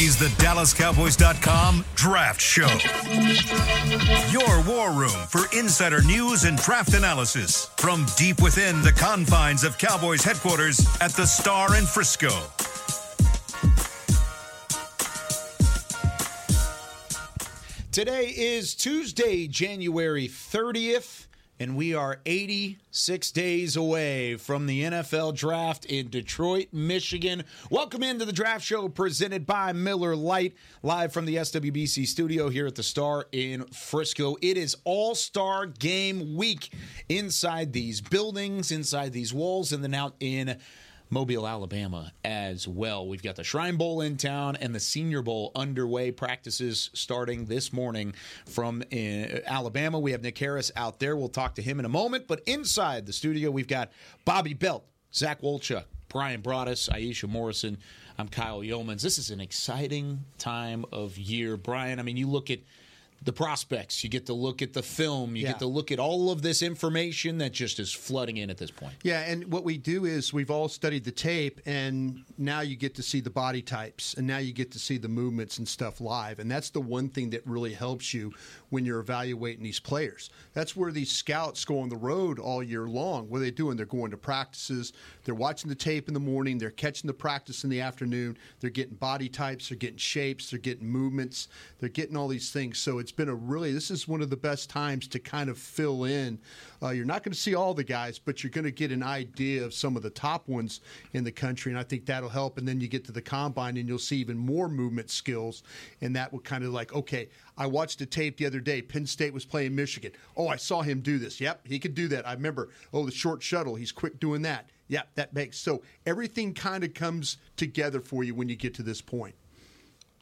is the DallasCowboys.com Draft Show. Your war room for insider news and draft analysis from deep within the confines of Cowboys headquarters at the Star in Frisco. Today is Tuesday, January 30th, and we are 86 days away from the NFL draft in Detroit, Michigan. Welcome into the draft show presented by Miller Lite, live from the SWBC studio here at the Star in Frisco. It is All Star Game Week inside these buildings, inside these walls, and then out in Mobile, Alabama as well. We've got the Shrine Bowl in town and the Senior Bowl underway. Practices starting this morning from uh, Alabama. We have Nick Harris out there. We'll talk to him in a moment. But inside the studio, we've got Bobby Belt, Zach Wolchuk, Brian Broaddus, Aisha Morrison. I'm Kyle Youmans. This is an exciting time of year. Brian, I mean, you look at the prospects. You get to look at the film. You Yeah. get to look at all of this information that just is flooding in at this point. Yeah, and what we do is we've all studied the tape, and now you get to see the body types, and now you get to see the movements and stuff live. And that's the one thing that really helps you when you're evaluating these players. That's where these scouts go on the road all year long. What are they doing? They're going to practices, they're watching the tape in the morning, they're catching the practice in the afternoon, they're getting body types, they're getting shapes, they're getting movements, they're getting all these things. So it's been a really, this is one of the best times to kind of fill in. Uh, you're not going to see all the guys, but you're going to get an idea of some of the top ones in the country, and I think that'll help. And then you get to the combine, and you'll see even more movement skills, and that will kind of like, okay, I watched a tape the other day. Penn State was playing Michigan. Oh, I saw him do this. Yep, he could do that. I remember. Oh, the short shuttle. He's quick doing that. Yep, that makes so everything kind of comes together for you when you get to this point.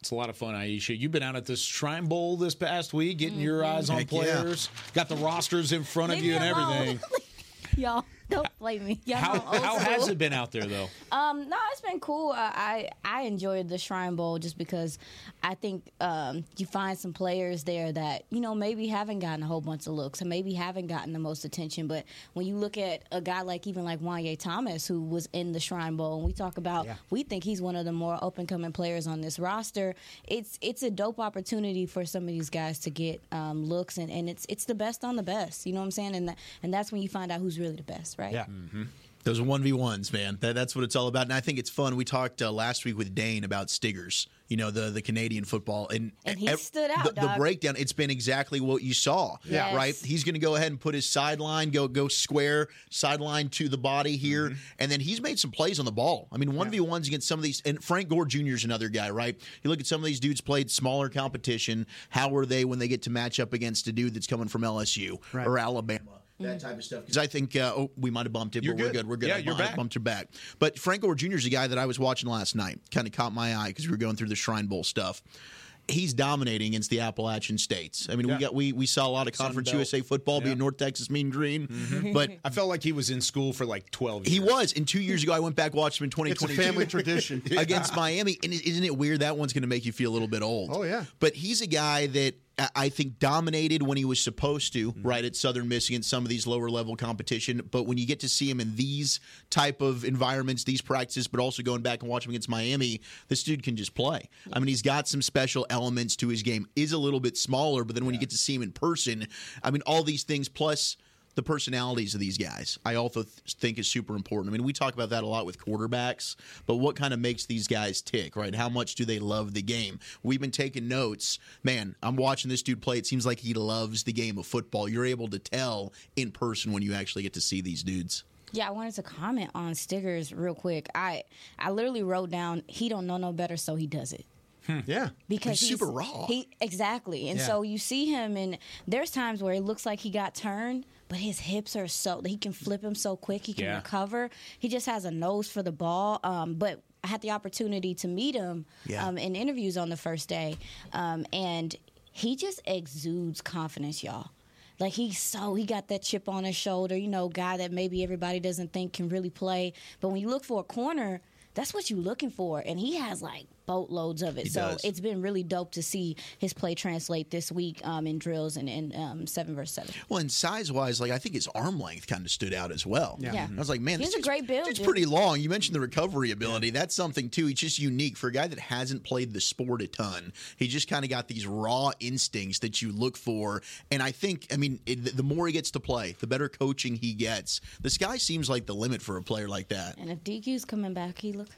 It's a lot of fun, Aisha. You've been out at this Shrine Bowl this past week, getting your mm-hmm. eyes on Heck yeah. players. Got the rosters in front of you and alone. everything. Y'all don't blame me. Y'all How, know I'm old how has it been out there, though? Um, no, it's been cool. Uh, I I enjoyed the Shrine Bowl just because I think um, you find some players there that you know maybe haven't gotten a whole bunch of looks and maybe haven't gotten the most attention. But when you look at a guy like even like Wanye Thomas, who was in the Shrine Bowl, and we talk about we think he's one of the more up and coming players on this roster. It's it's a dope opportunity for some of these guys to get um, looks, and, and it's it's the best on the best. You know what I'm saying? And that, and that's when you find out who's really the best, right? yeah Those are one v ones, man. That, that's what it's all about. And I think it's fun. We talked uh, last week with Dane about Stiggers. You know the the Canadian football, and And he ev- stood out, The, the breakdown. It's been exactly what you saw. Yes. Right. He's going to go ahead and put his sideline go go square sideline to the body here, and then he's made some plays on the ball. I mean, one v ones against some of these. And Frank Gore Jr. is another guy, right? You look at some of these dudes played smaller competition. How are they when they get to match up against a dude that's coming from LSU or Alabama? That type of stuff. Because I think, uh, oh, we might have bumped it, You're but we're good. good. We're good. Yeah, I you're back. bumped her back. But Frank Gore Jr. is a guy that I was watching last night. Kind of caught my eye because we were going through the Shrine Bowl stuff. He's dominating against the Appalachian states. I mean, we got we we saw a lot of Conference USA football being North Texas Mean Green, but I felt like he was in school for like 12 years. he was. And two years ago, I went back watched him in It's a 2022 family tradition. against Miami. And isn't it weird? That one's going to make you feel a little bit old. Oh, yeah. But he's a guy that I- think dominated when he was supposed to, Mm-hmm. right at Southern Michigan, some of these lower level competition. But when you get to see him in these type of environments, these practices, but also going back and watching him against Miami, this dude can just play. I mean, he's got some special elements to his game. Is a little bit smaller, but then when you get to see him in person, I mean, all these things plus the personalities of these guys, I also th- think is super important. I mean, we talk about that a lot with quarterbacks, but what kind of makes these guys tick, right? How much do they love the game? We've been taking notes. Man, I'm watching this dude play. It seems like he loves the game of football. You're able to tell in person when you actually get to see these dudes. Yeah, I wanted to comment on Stiggers real quick. I I literally wrote down he don't know no better, so he does it. Hmm. Yeah. Because He's super raw. He exactly, and so you see him, and there's times where it looks like he got turned, but his hips are so he can flip him so quick, he can Yeah. recover. He just has a nose for the ball. Um, but I had the opportunity to meet him Yeah. um, in interviews on the first day, um, and he just exudes confidence, y'all. Like he's so he got that chip on his shoulder, you know, guy that maybe everybody doesn't think can really play. But when you look for a corner, that's what you're looking for. And he has like boatloads of it. He so does. it's been really dope to see his play translate this week um, in drills and in um, seven versus seven. Well, and size wise, like I think his arm length kind of stood out as well. Yeah. Yeah. I was like, man, He's this a great build, It's pretty long. You mentioned the recovery ability. That's something too. He's just unique for a guy that hasn't played the sport a ton. He just kind of got these raw instincts that you look for. And I think, I mean, it, the more he gets to play, the better coaching he gets. This guy seems like the limit for a player like that. And if DQ's coming back, he look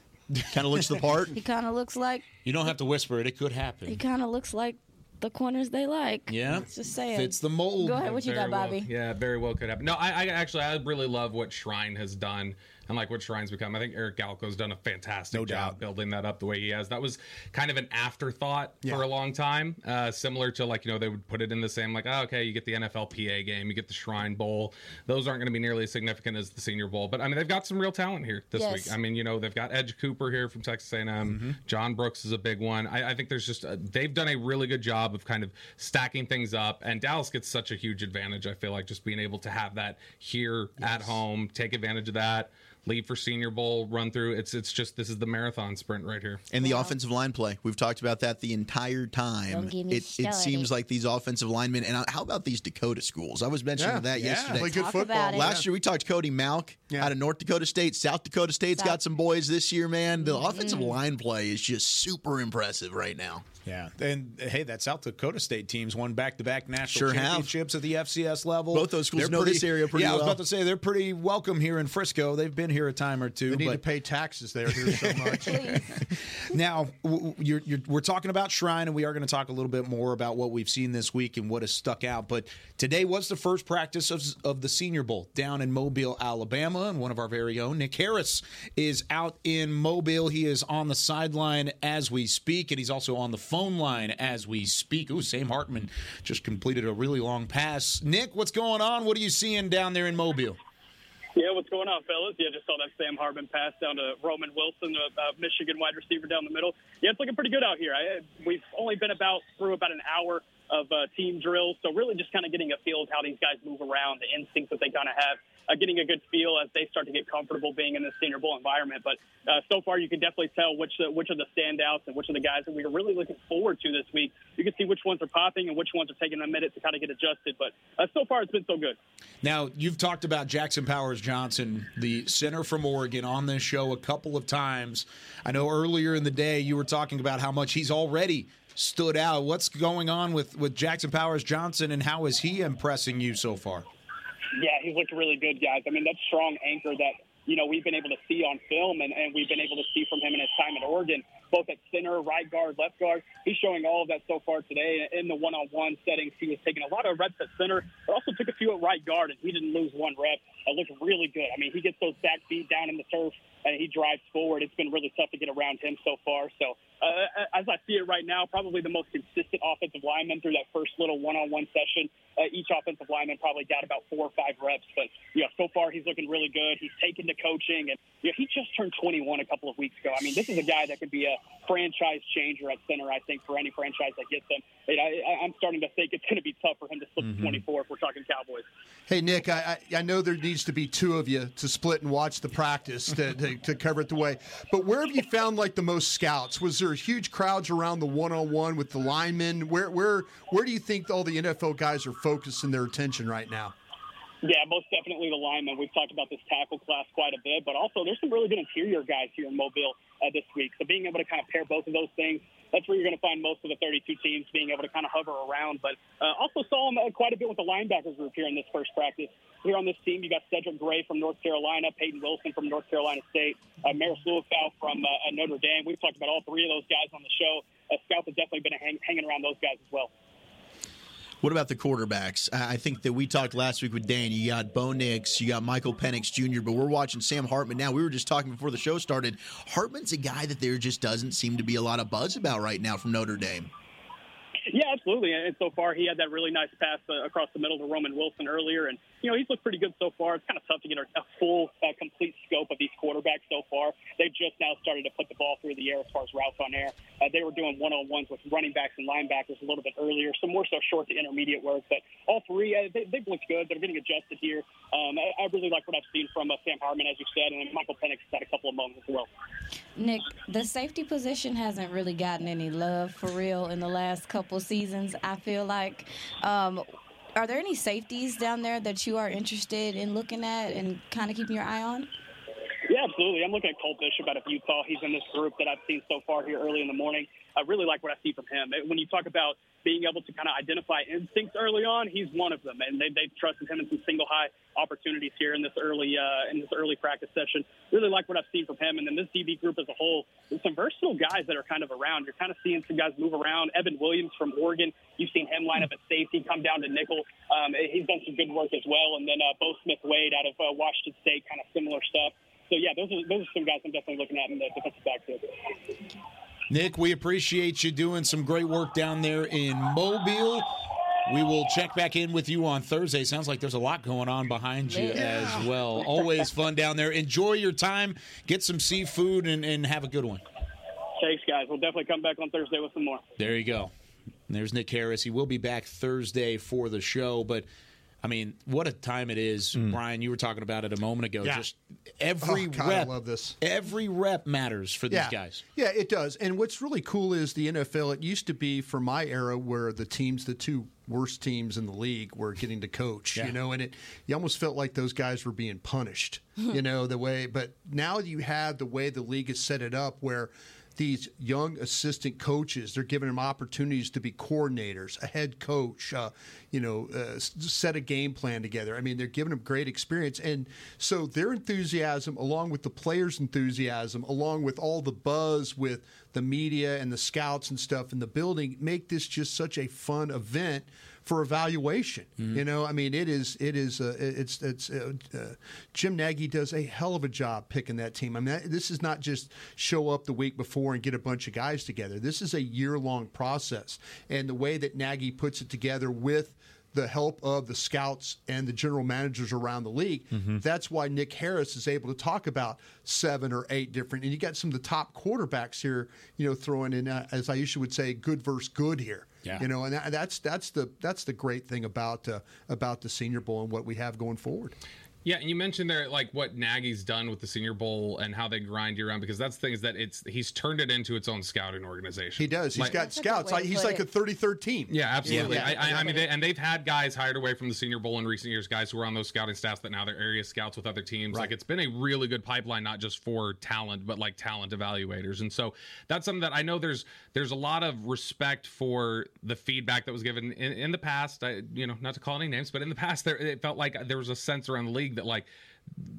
Kind of looks the part. he kind of looks like You don't have to whisper it; it could happen. he kind of looks like the corners they like. Yeah, just saying. Fits the mold. Go ahead, what you Very got, well- Bobby? yeah, very well could happen. No, I, I actually I really love what Shrine has done and like what Shrine's become. I think Eric Galko's done a fantastic No job doubt. building that up the way he has. That was kind of an afterthought Yeah. for a long time, uh, similar to like you know they would put it in the same like oh, okay you get the NFLPA game, you get the Shrine Bowl. Those aren't going to be nearly as significant as the Senior Bowl, but I mean they've got some real talent here this Yes. week. I mean you know they've got Edge Cooper here from Texas A&M. Mm-hmm. John Brooks is a big one. I, I think there's just a, they've done a really good job of kind of stacking things up, and Dallas gets such a huge advantage. I feel like just being able to have that here at home, take advantage of that. Leave for Senior Bowl, run through. It's it's just this is the marathon sprint right here. And the offensive line play. We've talked about that the entire time. Don't get me It, it seems like these offensive linemen. And uh, how about these Dakota schools? I was mentioning Yeah, that yeah. yesterday. Play good Talk football. about it. Last year we talked Cody Mauch Yeah. out of North Dakota State. South Dakota State's South- got some boys this year, man. The Mm-hmm. offensive line play is just super impressive right now. Yeah, and hey, that South Dakota State teams won back-to-back national Sure have. championships at the FCS level. Both those schools They're know this area pretty Yeah, I was well. about to say they're pretty welcome here in Frisco. They've been here a time or two. They need but to pay taxes there here so much. Now, w- w- you're, you're, we're talking about Shrine, and we are going to talk a little bit more about what we've seen this week and what has stuck out. But today was the first practice of, of the Senior Bowl down in Mobile, Alabama, and one of our very own, Nick Harris, is out in Mobile. He is on the sideline as we speak, and he's also on the phone line as we speak. Ooh, Sam Hartman just completed a really long pass. Nick, what's going on? What are you seeing down there in Mobile? Yeah, what's going on, fellas? Yeah, just saw that Sam Hartman pass down to Roman Wilson, a uh, Michigan wide receiver down the middle. Yeah, it's looking pretty good out here. I, we've only been about through about an hour of uh, team drills, so really just kind of getting a feel of how these guys move around, the instincts that they kind of have, uh, getting a good feel as they start to get comfortable being in the Senior Bowl environment. But uh, so far, you can definitely tell which uh, which are the standouts and which are the guys that we are really looking forward to this week. You can see which ones are popping and which ones are taking a minute to kind of get adjusted. But uh, so far, it's been so good. Now, you've talked about Jackson Powers Johnson, the center from Oregon, on this show a couple of times. I know earlier in the day you were talking about how much he's already stood out. What's going on with, with Jackson Powers Johnson, and how is he impressing you so far? Yeah, he's looked really good, guys. I mean, that strong anchor that you know we've been able to see on film, and, and we've been able to see from him in his time at Oregon, both at center, right guard, left guard. He's showing all of that so far today in the one-on-one settings. He was taking a lot of reps at center, but also took a few at right guard, and he didn't lose one rep. It looked really good. I mean, he gets those back feet down in the turf, and he drives forward. It's been really tough to get around him so far. So, uh, as I see it right now, probably the most consistent offensive lineman through that first little one-on-one session. Uh, each offensive lineman probably got about four or five reps, but yeah, so far he's looking really good. He's taken to coaching, and you know, he just turned 21 a couple of weeks ago. I mean, this is a guy that could be a franchise changer at center. I think for any franchise that gets him, I, I, I'm starting to think it's going to be tough for him to slip to 24 if we're talking Cowboys. Hey Nick, I, I I know there needs to be two of you to split and watch the practice to, to, to cover it the way. But where have you found like the most scouts? Was there huge crowds around the one-on-one with the linemen? Where where where do you think all the NFL guys are focusing their attention right now? Yeah, most definitely the linemen. We've talked about this tackle class quite a bit, but also there's some really good interior guys here in Mobile uh, this week. So being able to kind of pair both of those things, that's where you're going to find most of the 32 teams being able to kind of hover around. But uh, also saw them uh, quite a bit with the linebackers group here in this first practice. Here on this team, you got Cedric Gray from North Carolina, Peyton Wilson from North Carolina State, uh, Marist Liufau from uh, uh, Notre Dame. We've talked about all three of those guys on the show. Uh, scouts have definitely been hang- hanging around those guys as well. What about the quarterbacks? I think that we talked last week with Dan. You got Bo Nix, you got Michael Penix Jr., but we're watching Sam Hartman now. We were just talking before the show started. Hartman's a guy that there just doesn't seem to be a lot of buzz about right now from Notre Dame. Yeah, absolutely. And so far, he had that really nice pass uh, across the middle to Roman Wilson earlier, and you know, he's looked pretty good so far. It's kind of tough to get a, full, uh, complete scope of these quarterbacks so far. They've just now started to put the ball through the air as far as routes on air. Uh, they were doing one-on-ones with running backs and linebackers a little bit earlier, so more so short to intermediate work. But all three, uh, they, they've looked good. They're getting adjusted here. Um, I, I really like what I've seen from uh, Sam Hartman, as you said, and Michael Penix has had a couple of moments as well. Nick, the safety position hasn't really gotten any love for real in the last couple seasons. I feel like. Um, are there any safeties down there that you are interested in looking at and kind of keeping your eye on? Yeah, absolutely. I'm looking at Cole Bishop out of Utah. He's in this group that I've seen so far here early in the morning. I really like what I see from him. When you talk about being able to kind of identify instincts early on, he's one of them, and they, they've trusted him in some single high opportunities here in this early uh, in this early practice session. Really like what I've seen from him, and then this DB group as a whole. There's some versatile guys that are kind of around. You're kind of seeing some guys move around. Evan Williams from Oregon, you've seen him line up at safety, come down to nickel. Um, he's done some good work as well, and then uh, Chau Smith-Wade out of uh, Washington State, kind of similar stuff. So yeah, those are those are some guys I'm definitely looking at in the defensive backfield. Nick, we appreciate you doing some great work down there in Mobile. We will check back in with you on Thursday. Sounds like there's a lot going on behind you Yeah. as well. Always fun down there. Enjoy your time. Get some seafood and, and have a good one. Thanks, guys. We'll definitely come back on Thursday with some more. There you go. And there's Nick Harris. He will be back Thursday for the show, but I mean, what a time it is, mm. Brian. You were talking about it a moment ago. Yeah. Just every Oh, God, I rep, love this. every rep matters for these yeah. guys. Yeah, it does. And what's really cool is the NFL. It used to be for my era where the teams, the two worst teams in the league, were getting to coach. Yeah. You know, and it you almost felt like those guys were being punished. you know the way, but now you have the way the league has set it up where. These young assistant coaches, they're giving them opportunities to be coordinators, a head coach, uh, you know, uh, set a game plan together. I mean, they're giving them great experience. And so their enthusiasm, along with the players' enthusiasm, along with all the buzz with the media and the scouts and stuff in the building, make this just such a fun event for evaluation. You know, I mean, it is, it is, uh, it's, it's, uh, uh, Jim Nagy does a hell of a job picking that team. I mean, that, this is not just show up the week before and get a bunch of guys together. This is a year long process. And the way that Nagy puts it together with, the help of the scouts and the general managers around the league. That's why Nick Harris is able to talk about seven or eight different. And you got some of the top quarterbacks here, you know, throwing in, uh, as I usually would say, good versus good here. Yeah. You know, and that, that's that's the that's the great thing about uh, about the Senior Bowl and what we have going forward. Yeah, and you mentioned there like what Nagy's done with the Senior Bowl and how they grind you around because that's the thing is that it's he's turned it into its own scouting organization. He does. He's Like- got That's a good scouts. Like, he's put like a it. 33rd team. Yeah, absolutely. Yeah. I, I, I mean, they, and they've had guys hired away from the Senior Bowl in recent years, guys who were on those scouting staffs that now they're area scouts with other teams. Like it's been a really good pipeline, not just for talent, but like talent evaluators. And so that's something that I know there's there's a lot of respect for the feedback that was given in, in the past. I, you know, not to call any names, but in the past, there it felt like there was a sense around the league that like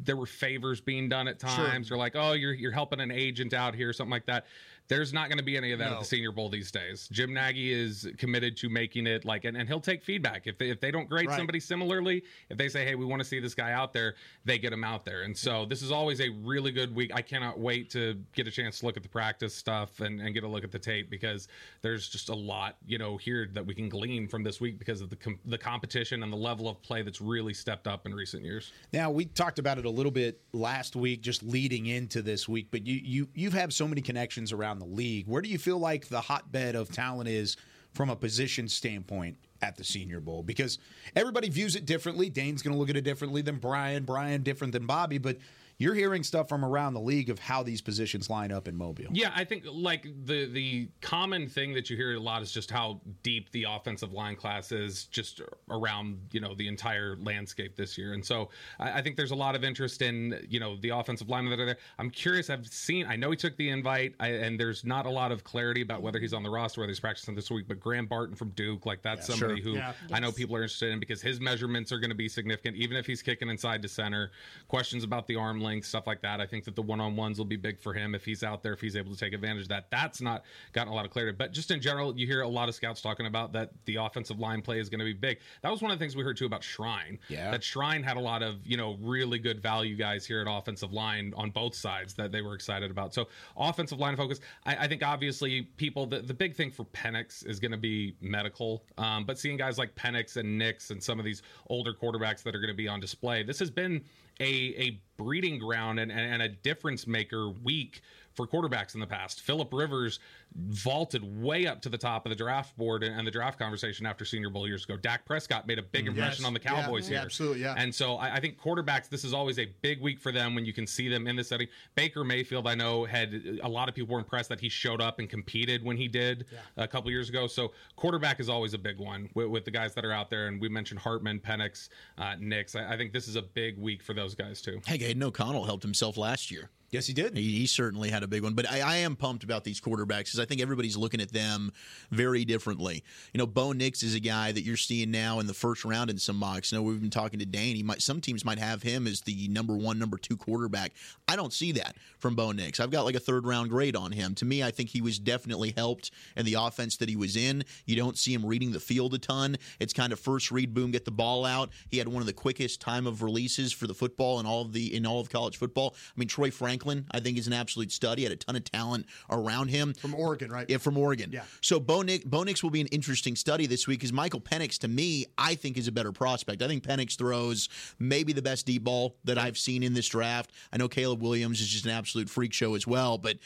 there were favors being done at times, or like, oh, you're you're helping an agent out here, something like that. There's not going to be any of that at the Senior Bowl these days. Jim Nagy is committed to making it like, and, and he'll take feedback if they, if they don't grade Right. somebody similarly. If they say, hey, we want to see this guy out there, they get him out there. And so this is always a really good week. I cannot wait to get a chance to look at the practice stuff and, and get a look at the tape because there's just a lot, you know, here that we can glean from this week because of the com- the competition and the level of play that's really stepped up in recent years. Now we talked about it a little bit last week, just leading into this week. But you you you've had so many connections around the league. Where do you feel like the hotbed of talent is from a position standpoint at the Senior Bowl? Because everybody views it differently. Dane's going to look at it differently than Brian. Brian different than Bobby. But you're hearing stuff from around the league of how these positions line up in Mobile. Yeah, I think like the the common thing that you hear a lot is just how deep the offensive line class is just around you know the entire landscape this year, and so I, I think there's a lot of interest in you know the offensive linemen that are there. I'm curious. I've seen. I know he took the invite, I, and there's not a lot of clarity about whether he's on the roster, or whether he's practicing this week. But Graham Barton from Duke, like that's somebody who Yeah. I know people are interested in because his measurements are going to be significant, even if he's kicking inside to center. Questions about the arm length. Length, stuff like that. I think that the one on ones will be big for him if he's out there, if he's able to take advantage of that. That's not gotten a lot of clarity. But just in general, you hear a lot of scouts talking about that the offensive line play is going to be big. That was one of the things we heard too about Shrine. Yeah. That Shrine had a lot of, you know, really good value guys here at offensive line on both sides that they were excited about. So offensive line focus. I, I think obviously people the, the big thing for Penix is going to be medical. Um, but seeing guys like Penix and Nix and some of these older quarterbacks that are going to be on display, this has been a a breeding ground and, and, and a difference maker week for quarterbacks in the past. Philip Rivers vaulted way up to the top of the draft board and, and the draft conversation after Senior Bowl years ago. Dak Prescott made a big impression Yes. on the Cowboys yeah, here. absolutely, yeah. And so I, I think quarterbacks, this is always a big week for them when you can see them in this setting. Baker Mayfield, I know, had a lot of people were impressed that he showed up and competed when he did a couple years ago. So quarterback is always a big one with, with the guys that are out there. And we mentioned Hartman, Penix, uh, Nix. I, I think this is a big week for those guys too. Hey, Aidan O'Connell helped himself last year. Yes, he did. He, he certainly had a big one, but I, I am pumped about these quarterbacks because I think everybody's looking at them very differently. You know, Bo Nix is a guy that you're seeing now in the first round in some mocks. You know, we've been talking to Dane. He might some teams might have him as the number one, number two quarterback. I don't see that from Bo Nix. I've got like a third round grade on him. To me, I think he was definitely helped in the offense that he was in. You don't see him reading the field a ton. It's kind of first read, boom, get the ball out. He had one of the quickest time of releases for the football in all of the in all of college football. I mean, Troy Franklin, I think, is an absolute stud. He had a ton of talent around him. From Oregon, right? Yeah, from Oregon. Yeah. So Bo Nix, Bo Nix will be an interesting study this week because Michael Penix, to me, I think is a better prospect. I think Penix throws maybe the best deep ball that I've seen in this draft. I know Caleb Williams is just an absolute freak show as well, but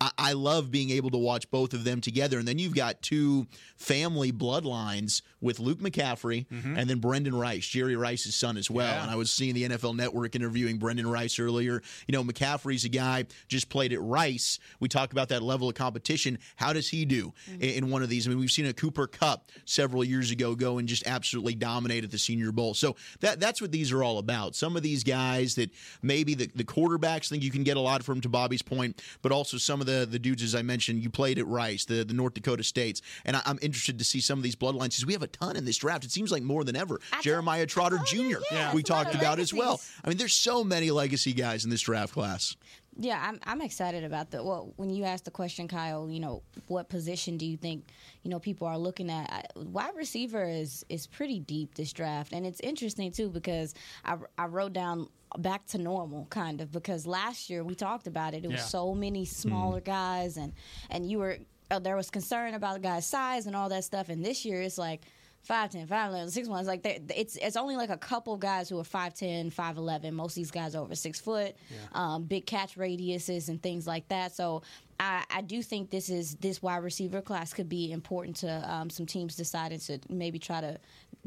I, I love being able to watch both of them together. And then you've got two family bloodlines with Luke McCaffrey mm-hmm. and then Brendan Rice, Jerry Rice's son as well. Yeah. And I was seeing the NFL Network interviewing Brendan Rice earlier. You know, McCaffrey's a guy just played at Rice. We talk about that level of competition. How does he do mm-hmm. in, in one of these? I mean, we've seen a Cooper Kupp several years ago go and just absolutely dominate at the Senior Bowl. So that that's what these are all about. Some of these guys that maybe the, the quarterbacks think you can get a lot from, to Bobby's point, but also some of the the dudes as I mentioned, you played at Rice, the the North Dakota States, and I, I'm interested to see some of these bloodlines because we have a ton in this draft. It seems like more than ever. I Jeremiah told- Trotter I you, Jr. yeah, we it's a lot talked of about as well. I mean, there's so many legacy guys in this draft class. Yeah, I'm I'm excited about the well. When you asked the question, Kyle, you know, what position do you think you know people are looking at? I, wide receiver is is pretty deep this draft, and it's interesting too because I I wrote down back to normal kind of because last year we talked about it. It was Yeah. so many smaller guys, and and you were uh, there was concern about the guy's size and all that stuff, and this year it's like. 5'10, 5'11, 6'1. It's like it's it's only like a couple guys who are 5'10, 5'11. Most of these guys are over six foot, um, big catch radiuses and things like that. So I, I do think this is this wide receiver class could be important to um, some teams deciding to maybe try to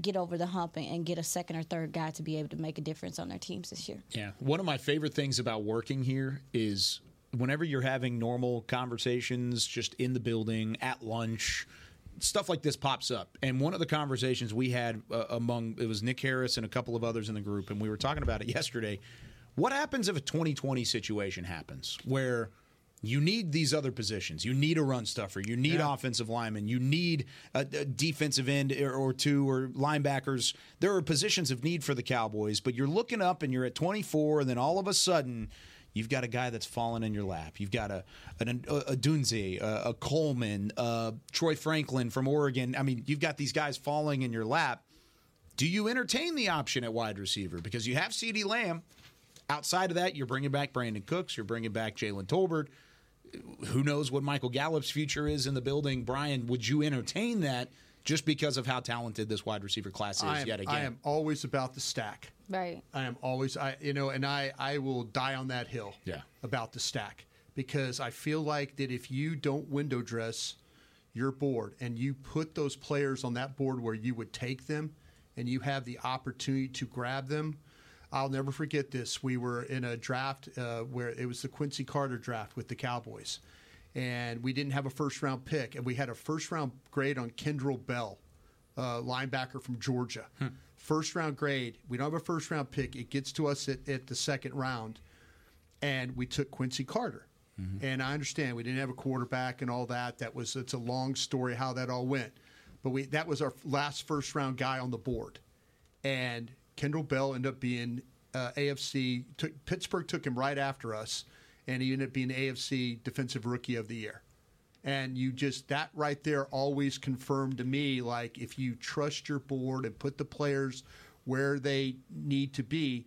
get over the hump and, and get a second or third guy to be able to make a difference on their teams this year. Yeah. One of my favorite things about working here is whenever you're having normal conversations just in the building, at lunch, stuff like this pops up. And one of the conversations we had uh, among it was Nick Harris and a couple of others in the group, and we were talking about it yesterday. What happens if a 2020 situation happens where you need these other positions. You need a run stuffer. You need offensive linemen. You need a, a defensive end or, or two or linebackers. There are positions of need for the Cowboys, but you're looking up and you're at 24, and then all of a sudden, you've got a guy that's fallen in your lap. You've got a an, a, a Dunze, a, a Coleman, uh, Troy Franklin from Oregon. I mean, you've got these guys falling in your lap. Do you entertain the option at wide receiver because you have CeeDee Lamb? Outside of that, you're bringing back Brandin Cooks. You're bringing back Jalen Tolbert who knows what Michael Gallup's future is in the building. Brian, would you entertain that just because of how talented this wide receiver class is am, yet again? I am always about the stack. Right. I am always, I you know, and I I will die on that hill. Yeah. About the stack because I feel like that if you don't window dress your board and you put those players on that board where you would take them, and you have the opportunity to grab them. I'll never forget this. We were in a draft uh, where it was the Quincy Carter draft with the Cowboys, and we didn't have a first round pick, and we had a first round grade on Kendrell Bell, uh, linebacker from Georgia. First round grade. We don't have a first round pick. It gets to us at, at the second round, and we took Quincy Carter. And I understand we didn't have a quarterback and all that. That was it's a long story how that all went, but we that was our last first round guy on the board, and Kendrell Bell ended up being uh, AFC. Took, Pittsburgh took him right after us, and he ended up being AFC Defensive Rookie of the Year. And you just that right there always confirmed to me like if you trust your board and put the players where they need to be,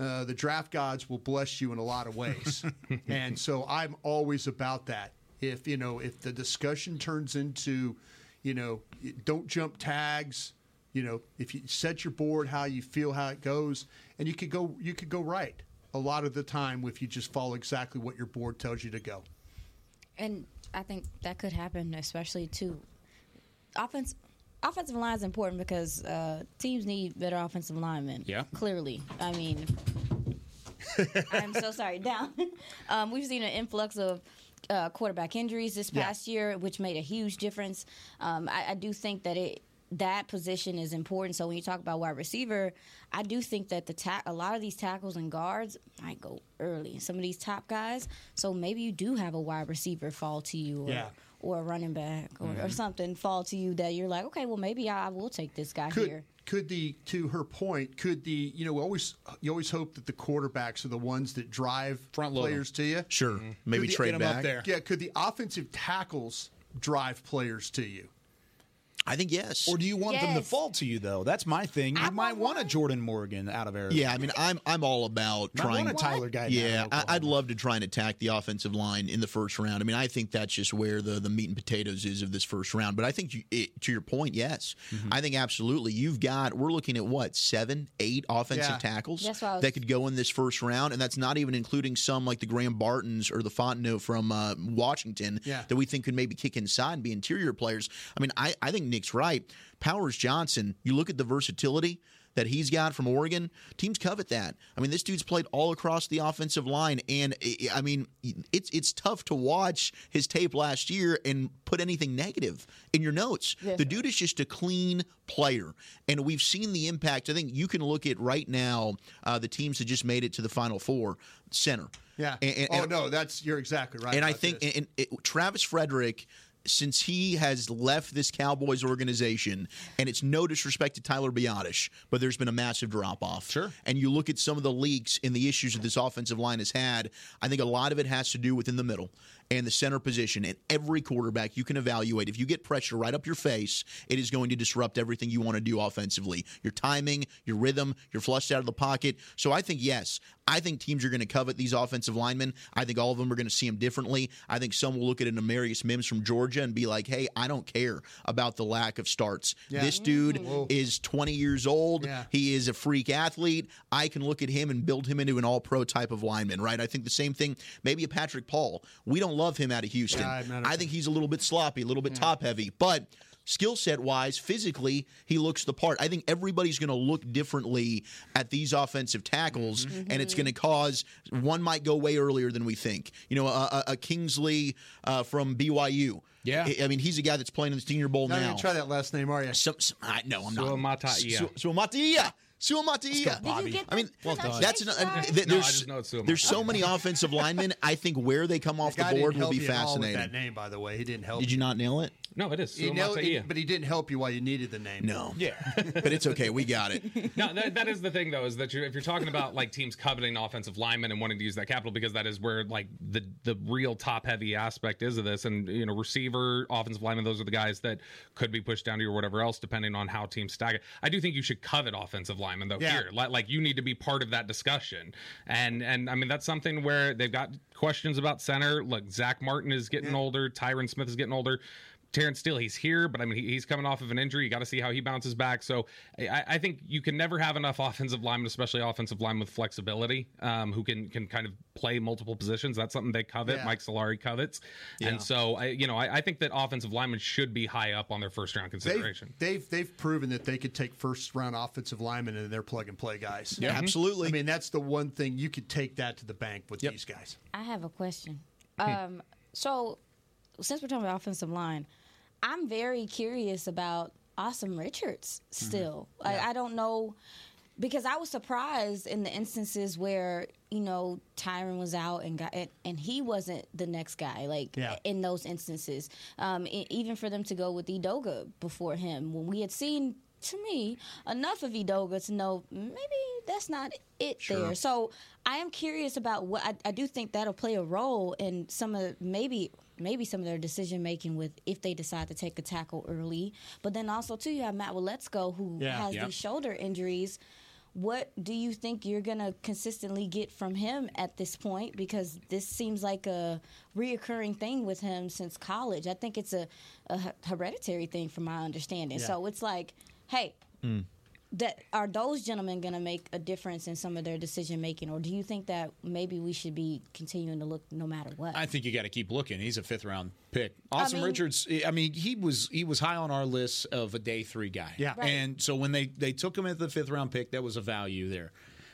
uh, the draft gods will bless you in a lot of ways. and so I'm always about that. If you know, if the discussion turns into, you know, don't jump tags. You know, if you set your board how you feel how it goes, and you could go, you could go right a lot of the time if you just follow exactly what your board tells you to go. And I think that could happen, especially too. Offense, offensive line is important because uh, teams need better offensive linemen. Yeah. clearly. I mean, I'm so sorry. Down. Um, we've seen an influx of. Uh, quarterback injuries this Yeah. past year, which made a huge difference. Um, I, I do think that it that position is important. So when you talk about wide receiver, I do think that the ta- a lot of these tackles and guards might go early. Some of these top guys, so maybe you do have a wide receiver fall to you, or, Yeah. or a running back, or, or mm-hmm. something fall to you that you're like, okay, well maybe I, I will take this guy could here. could the to her point could the you know we always you always hope that the quarterbacks are the ones that drive Front load 'em. players to you Sure. Mm-hmm. Maybe Could the- trade Get 'em up back. there. yeah could the offensive tackles drive players to you I think yes. Or do you want them to fall to you though? That's my thing. You I might want want a. Jordan Morgan out of Arizona. yeah, I mean, I'm I'm all about I trying. want a Tyler guy. Yeah, I, I'd love to try and attack the offensive line in the first round. I mean, I think that's just where the, the meat and potatoes is of this first round. But I think, you, it, to your point, yes, Mm-hmm. I think absolutely. You've got we're looking at what seven, eight offensive Yeah. tackles That's what I was- that could go in this first round, and that's not even including some like the Graham Bartons or the Fautanu from uh, Washington Yeah. that we think could maybe kick inside and be interior players. I mean, I, I think Nick's right. Powers Johnson, you look at the versatility that he's got from Oregon, teams covet that. I mean, this dude's played all across the offensive line, and I- I mean, it's it's tough to watch his tape last year and put anything negative in your notes. Yes. The dude is just a clean player, and we've seen the impact. I think you can look at right now uh, the teams that just made it to the Final Four center. yeah And- and- oh and- no that's you're exactly right and I think and, and it, Travis Frederick, since he has left this Cowboys organization, and it's no disrespect to Tyler Biadasz, but there's been a massive drop off. Sure. And you look at some of the leaks and the issues that this offensive line has had. I think a lot of it has to do within the middle and the center position. And every quarterback you can evaluate, if you get pressure right up your face, it is going to disrupt everything you want to do offensively. Your timing, your rhythm, you're flushed out of the pocket. So I think yes, I think teams are going to covet these offensive linemen. I think all of them are going to see them differently. I think some will look at an Amarius Mims from Georgia and be like, "Hey, I don't care about the lack of starts. Yeah. This dude mm-hmm. is 20 years old. Yeah. He is a freak athlete. I can look at him and build him into an all-pro type of lineman, right? I think the same thing. Maybe a Patrick Paul. We don't love him out of Houston. Yeah, I'm not a I think he's a little bit sloppy, a little bit top-heavy, but skill set wise, physically, he looks the part. I think everybody's going to look differently at these offensive tackles, Mm-hmm. and it's going to cause one might go way earlier than we think. You know, a, a, a Kingsley uh, from BYU. Yeah. I, I mean, he's a guy that's playing in the Senior Bowl not now. going to try that last name are you Some, some, I, no, I'm not. Suamataia. Su- Suamataia. Suamataia. Did you I mean, Well done. that's an, uh, right? th- No, I there's just know it's Suamataia. there's so many offensive linemen. I think where they come off the, guy board didn't will help be you at all with fascinating. that name by the way he didn't help Did you not nail it? No, it is. He nailed- he- Suamataia. but he didn't help you while you needed the name No. Yeah. but it's okay. We got it. no, that, that is the thing though, is that you're, if you're talking about like teams coveting offensive linemen and wanting to use that capital, because that is where like the the real top heavy aspect is of this, and you know, receiver, offensive lineman, those are the guys that could be pushed down to you or whatever else, depending on how teams stack it. I do think you should covet offensive linemen though. Yeah. Here, like, like you need to be part of that discussion, and and I mean that's something where they've got questions about center. Look, Zach Martin is getting older, Tyron Smith is getting older. Terence Steele, he's here, but I mean, he, he's coming off of an injury. You got to see how he bounces back. So I, I think you can never have enough offensive linemen, especially offensive linemen with flexibility, um, who can can kind of play multiple positions. That's something they covet. Yeah. Mike Solari covets, and so I, you know, I, I think that offensive linemen should be high up on their first round they've, consideration. they've they've proven that they could take first round offensive linemen and they're plug and play guys Yeah, absolutely. I mean that's the one thing you could take that to the bank with these guys I have a question. Um, so, since we're talking about offensive line, I'm very curious about Asim Richards still. Like, I don't know because I was surprised in the instances where you know Tyron was out and got and, and he wasn't the next guy. Like Yeah. in those instances, um, even for them to go with Edoga before him, when we had seen. To me, enough of Edoga to know maybe that's not it Sure. there. So I am curious about what I, I do think that'll play a role in some of maybe maybe some of their decision making with if they decide to take a tackle early. But then also too, you have Matt Waletzko who Yeah. has Yep. these shoulder injuries. What do you think you're gonna consistently get from him at this point? Because this seems like a reoccurring thing with him since college. I think it's a, a hereditary thing, from my understanding. Yeah. So it's like, hey, hmm. That are those gentlemen going to make a difference in some of their decision making, or do you think that maybe we should be continuing to look no matter what? I think you got to keep looking. He's a fifth round pick. Asim mean- Richards. I mean, he was he was high on our list of a day three guy. Yeah. Right. And so when they they took him at the fifth round pick, that was a value there.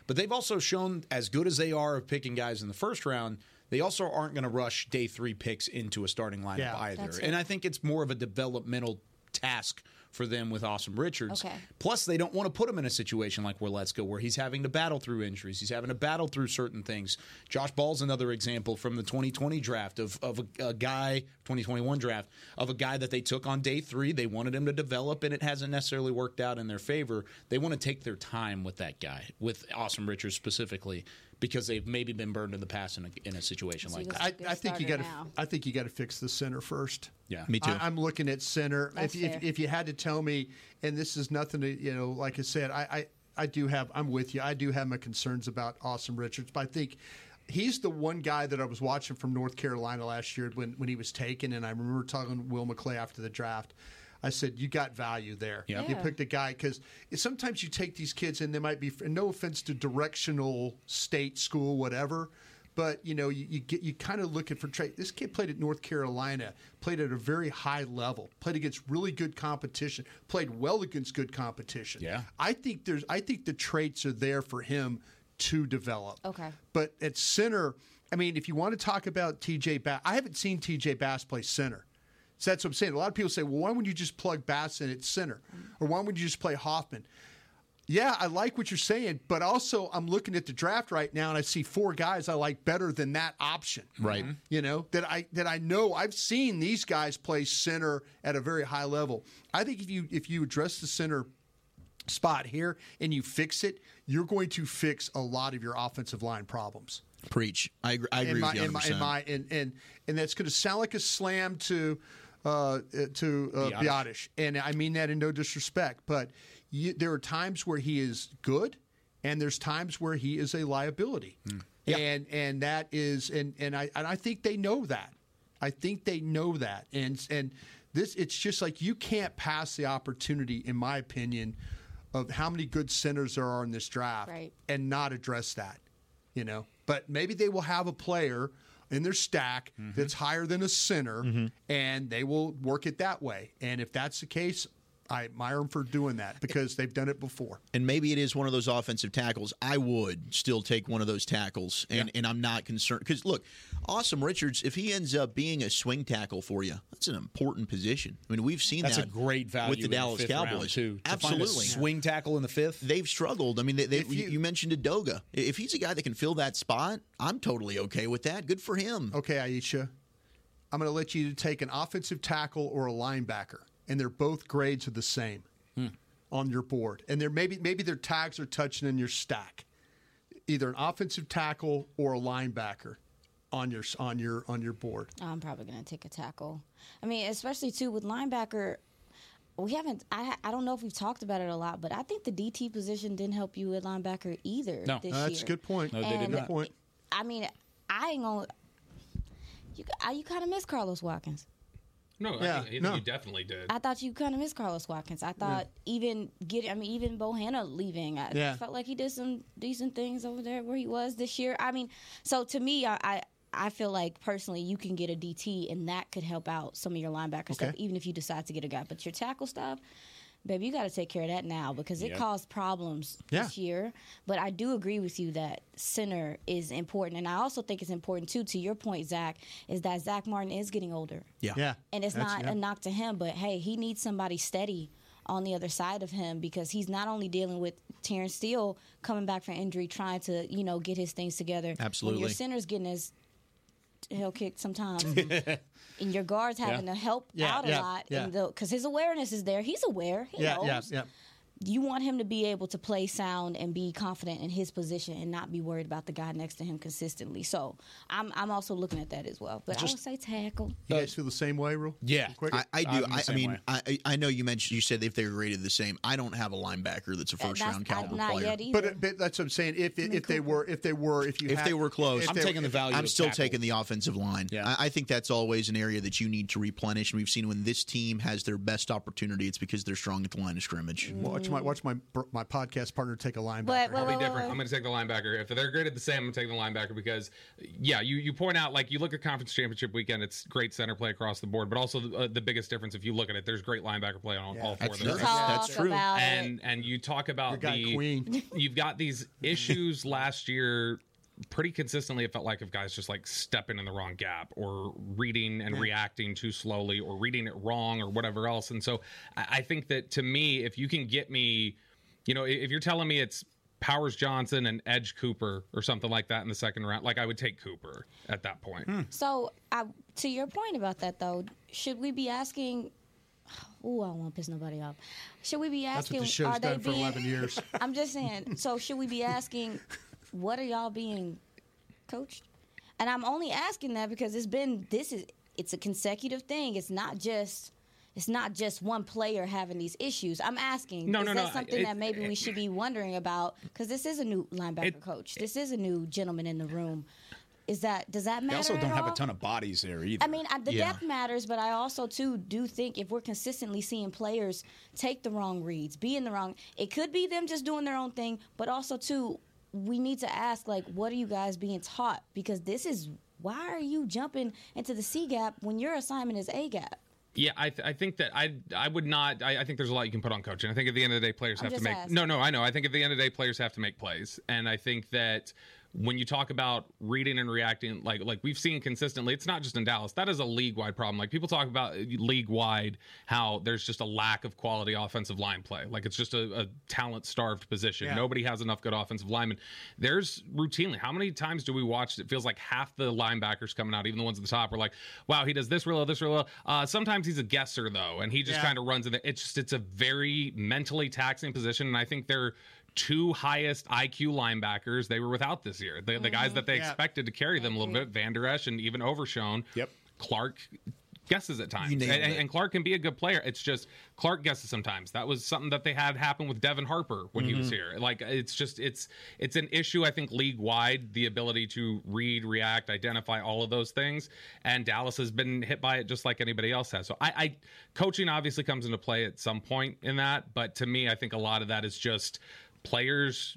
But they've also shown, as good as they are of picking guys in the first round, they also aren't going to rush day three picks into a starting lineup Yeah. either. And I think it's more of a developmental task for them with Asim Richards. Okay. Plus, they don't want to put him in a situation like where Waletzko, where he's having to battle through injuries. He's having to battle through certain things. Josh Ball's another example from the 2020 draft of, of a, a guy, 2021 draft, of a guy that they took on day three. They wanted him to develop, and it hasn't necessarily worked out in their favor. They want to take their time with that guy, with Awesome Richards specifically, because they've maybe been burned in the past in a, in a situation So like you that. I, I think you got to. I think you got to fix the center first. Yeah. Me too. I, I'm looking at center. That's if, if, if you had to tell me, and this is nothing to you know, like I said, I, I I do have. I'm with you. I do have my concerns about Asim Richards, but I think. He's the one guy that I was watching from North Carolina last year when, when he was taken, and I remember talking to Will McClay after the draft. I said, "You got value there. Yeah. You picked a guy because sometimes you take these kids, and they might be. No offense to directional state school, whatever, but you know, you, you get you kind of looking for trade. This kid played at North Carolina, played at a very high level, played against really good competition, played well against good competition. Yeah. I think there's I think the traits are there for him to develop. Okay. But at center, I mean, if you want to talk about TJ Bass, I haven't seen TJ Bass play center. So that's what I'm saying. A lot of people say, well, why wouldn't you just plug Bass in at center? Or why wouldn't you just play Hoffman? Yeah, I like what you're saying, but also I'm looking at the draft right now and I see four guys I like better than that option. Right. Mm-hmm. You know, that I that I know I've seen these guys play center at a very high level. I think if you if you address the center spot here and you fix it, you're going to fix a lot of your offensive line problems Preach. I agree, I agree in my, with you in 100%. my, in my and, and and that's going to sound like a slam to uh, uh, to uh, Biadasz. Biadasz, and I mean that in no disrespect, but you, there are times where he is good, and there's times where he is a liability, and and that is and and I and I think they know that, I think they know that, and and this it's just like you can't pass the opportunity, in my opinion, of how many good centers there are in this draft, Right. and not address that you know. But maybe they will have a player in their stack that's mm-hmm. higher than a center, mm-hmm. and they will work it that way. And if that's the case, I admire them for doing that because they've done it before. and maybe it is one of those offensive tackles. I would still take one of those tackles, and, Yeah. and I'm not concerned because look, Asim Richards, if he ends up being a swing tackle for you, that's an important position. I mean, we've seen That's a that great value with the in the Dallas Cowboys too. To find a Absolutely, swing tackle in the fifth. they've struggled. I mean, they, they, you, you- you mentioned Edoga. If he's a guy that can fill that spot, I'm totally okay with that. Good for him. Okay, Aisha, I'm going to let you take an offensive tackle or a linebacker, and they're both grades are the same hmm. on your board, and they're maybe maybe their tags are touching in your stack, either an offensive tackle or a linebacker on your on your on your board. I'm probably going to take a tackle. I mean, especially too with linebacker. We haven't. I I don't know if we've talked about it a lot, but I think the DT position didn't help you at linebacker either. No. this that's year. a good point. No, they did not. Point. I mean, I ain't gonna. You you kind of miss Carlos Watkins. No, Yeah, I think, I think no. you definitely did. I thought you kind of missed Carlos Watkins. I thought even getting, I mean, even Bohanna leaving. I Yeah. felt like he did some decent things over there where he was this year. I mean, so to me, I. I I feel like personally, you can get a DT, and that could help out some of your linebacker stuff, Okay. even if you decide to get a guy. But your tackle stuff, baby, you got to take care of that now because it Yep. caused problems Yeah. this year. But I do agree with you that center is important, and I also think it's important too. To your point, Zach, is that Zach Martin is getting older. Yeah. Yeah, And it's That's- not yeah. a knock to him, but hey, he needs somebody steady on the other side of him because he's not only dealing with Terence Steele coming back from injury, trying to, you know, get his things together. When Absolutely. your center's getting his tail kicked sometimes. and your guards having to help Yeah, out a yeah, lot. yeah. Because his awareness is there. He's aware. He Yeah, knows. yeah, yeah. You want him to be able to play sound and be confident in his position and not be worried about the guy next to him consistently. So I'm I'm also looking at that as well. But I would say tackle. You guys feel the same way, real? Yeah. Quick? I, I do. I'm I, I mean, way. I, I know you mentioned you said if they were rated the same. I don't have a linebacker that's a first that's- round caliber not player. yet. But, but that's what I'm saying. If if they were if they were if you If had- they were close. I'm they- taking the value. I'm of still tackle. taking the offensive line. Yeah. I, I think that's always an area that you need to replenish. And we've seen when this team has their best opportunity, it's because they're strong at the line of scrimmage. Watch my watch my my podcast partner take a linebacker. But, I'll wait, be wait, different. wait. I'm going to take the linebacker. If they're graded the same, I'm taking the linebacker because, yeah, you, you point out like you look at conference championship weekend, it's great center play across the board, but also the, uh, the biggest difference if you look at it, there's great linebacker play on all four That's of those. true. That's true. And and you talk about the Queen. you've got these issues last year pretty consistently it felt like of guys just like stepping in the wrong gap or reading and reacting too slowly or reading it wrong or whatever else and so i I think that to me if you can get me you know if you're telling me it's powers johnson and edge cooper or something like that in the second round like i would take cooper at that point hmm. So, I, to your point about that, though, should we be asking? Oh, I don't want to piss nobody off. Should we be asking? That's asking? what the show's are they done for being, 11 years. I'm just saying. So, should we be asking, what are y'all being coached? And I'm only asking that because it's been this is it's a consecutive thing. It's not just. It's not just one player having these issues. I'm asking, No, is no, that no, something it- that maybe we should be wondering about? Because this is a new linebacker It- coach. This is a new gentleman in the room. Is that does that matter? They also don't have a ton of bodies there either. I mean, I, the Yeah. depth matters, but I also too do think if we're consistently seeing players take the wrong reads, be in the wrong, it could be them just doing their own thing, but also too, we need to ask like, what are you guys being taught? Because this is why are you jumping into the C gap when your assignment is A gap? Yeah, I, th- I think that I I would not. I, I think there's a lot you can put on coaching. I think at the end of the day, players I'm have to make. No, no, I know. I think at the end of the day, players have to make plays, and I think that when you talk about reading and reacting, like like we've seen consistently, it's not just in Dallas. That is a league wide problem. Like people talk about league wide how there's just a lack of quality offensive line play. Like it's just a, a talent starved position. Yeah. Nobody has enough good offensive linemen. There's routinely how many times do we watch? It feels like half the linebackers coming out, even the ones at the top, are like, "Wow, he does this real well, this real well." Uh, sometimes he's a guesser though, and he just Yeah. kind of runs in. The, it's just it's a very mentally taxing position, and I think they're two highest IQ linebackers they were without this year. The, the guys that they Yeah. expected to carry them a little bit, Vander Esch and even Overshown. Yep. Clark guesses at times, and, and- Clark can be a good player. It's just Clark guesses sometimes. That was something that they had happen with Devin Harper when he Mm-hmm. was here. Like it's just it's it's an issue I think league wide the ability to read, react, identify all of those things. And Dallas has been hit by it just like anybody else has. So I, I coaching obviously comes into play at some point in that, but to me I think a lot of that is just players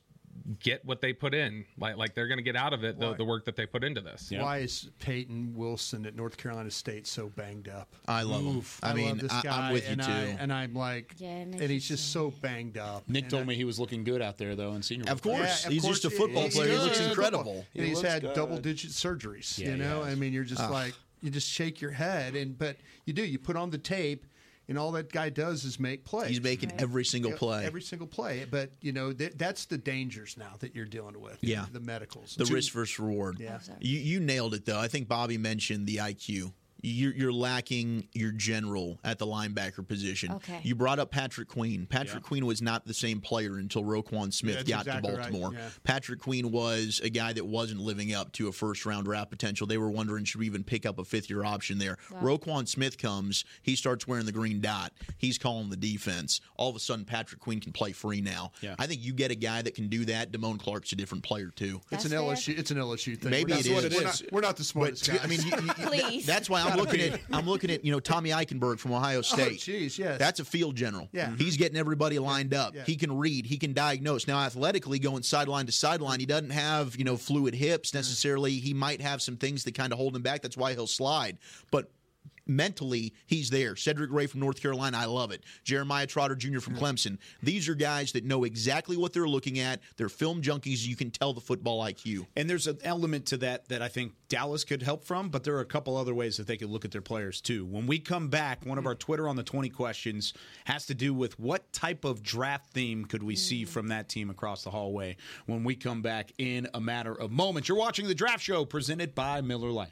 get what they put in like like they're going to get out of it the, the work that they put into this Why is Payton Wilson at North Carolina State so banged up? I love him. I, love mean, this I, guy, am with you and too. I, and I'm like, Yeah, and he's just so banged up. Nick And told I- me he was looking good out there though in senior. Of week. course. of He's course, just a football player. He he looks is. incredible. And he's looks had good. double digit surgeries. Yeah, you know. I mean, you're just like you just shake your head, and but you do. You put on the tape, and all that guy does is make plays. He's making every single Yeah, play. every single play. But you know th- that's the dangers now that you're dealing with. Yeah. the medicals. the risk versus reward. Yeah. sorry. You you nailed it though. I think Bobby mentioned the IQ. You're, you're lacking your general at the linebacker position. Okay. You brought up Patrick Queen. Patrick Queen was not the same player until Roquan Smith that's got exactly to right, Baltimore. yeah. Patrick Queen was a guy that wasn't living up to a first round draft potential. They were wondering should we even pick up a fifth year option there. Roquan Smith comes. He starts wearing the green dot. He's calling the defense. All of a sudden, Patrick Queen can play free now. Yeah. I think you get a guy that can do that. Damone Clark's a different player too. It's That's an fair. LSU. It's an LSU thing. Maybe we're not, it we're. Not, we're not the smartest But guys. I mean, you, you, you- Please. that's why I'm looking at I'm looking at you know Tommy Eichenberg from Ohio oh, State. jeez, yes. that's a field general. Yeah. Mm-hmm. he's getting everybody lined up. Yeah. He can read. He can diagnose. Now, athletically, going sideline to sideline, he doesn't have you know fluid hips mm. necessarily. He might have some things that kind of hold him back. That's why he'll slide, but. Mentally, he's there. Cedric Gray from North Carolina, I love it. Jeremiah Trotter Jr. from Clemson. These are guys that know exactly what they're looking at. They're film junkies. You can tell the football IQ. And there's an element to that that I think Dallas could help from, but there are a couple other ways that they could look at their players too. When we come back, one of our Twitter on the 20 questions has to do with what type of draft theme could we see from that team across the hallway when we come back in a matter of moments. You're watching the Draft Show presented by Miller Lite.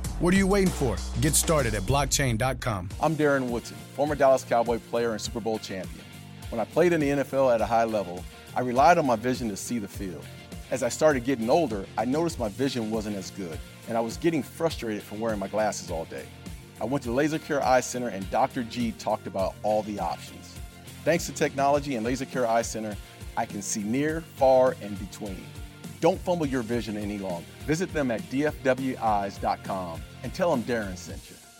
What are you waiting for? Get started at blockchain.com. I'm Darren Woodson, former Dallas Cowboy player and Super Bowl champion. When I played in the NFL at a high level, I relied on my vision to see the field. As I started getting older, I noticed my vision wasn't as good, and I was getting frustrated from wearing my glasses all day. I went to Laser Care Eye Center, and Dr. G talked about all the options. Thanks to technology and Laser Care Eye Center, I can see near, far, and between. Don't fumble your vision any longer. Visit them at dfweyes.com and tell them Darren sent you.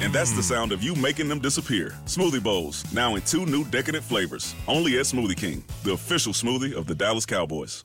And that's the sound of you making them disappear. Smoothie Bowls, now in two new decadent flavors. Only at Smoothie King, the official smoothie of the Dallas Cowboys.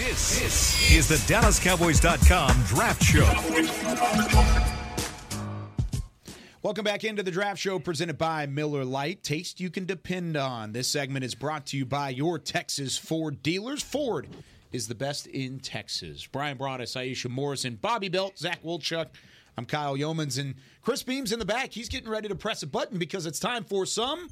This, this is the DallasCowboys.com Draft Show. Welcome back into the draft show presented by Miller Lite. Taste you can depend on. This segment is brought to you by your Texas Ford dealers. Ford is the best in Texas. Brian Broaddus, Aisha Morrison, Bobby Belt, Zach Wolchuk. I'm Kyle Youmans, and Chris Beams in the back. He's getting ready to press a button because it's time for some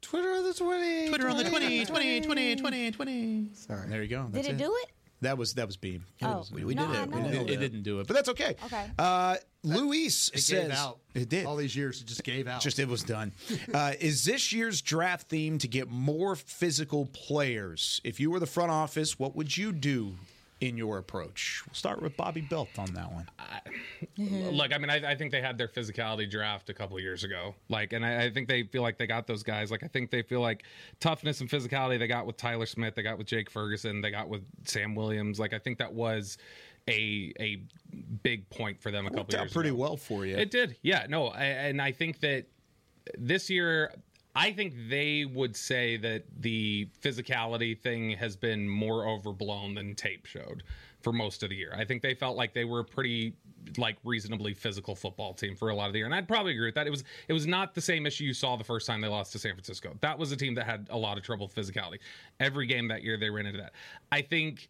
Twitter on the 20. Twitter on the 20, 20, 20, 20, 20. Sorry. There you go. Did That's it, do it? That was that was Beam. Oh. We, we No, did I it. We it, did it it. didn't do it, but that's okay. Okay. Uh, Luis It says gave out. it did. All these years, it just gave out. Just it was done. Uh, is this year's draft theme to get more physical players? If you were the front office, what would you do in your approach? We'll start with Bobby Belt on that one. Mm-hmm. Look, I mean, I, I think they had their physicality draft a couple of years ago. Like, and I, I think they feel like they got those guys. Like, I think they feel like toughness and physicality they got with Tyler Smith, they got with Jake Ferguson, they got with Sam Williams. Like, I think that was a a big point for them a couple Worked out years pretty ago. well for you. It did, yeah. No, I, and I think that this year, I think they would say that the physicality thing has been more overblown than tape showed for most of the year. I think they felt like they were a pretty like reasonably physical football team for a lot of the year. And I'd probably agree with that. It was it was not the same issue you saw the first time they lost to San Francisco. That was a team that had a lot of trouble with physicality. Every game that year they ran into that. I think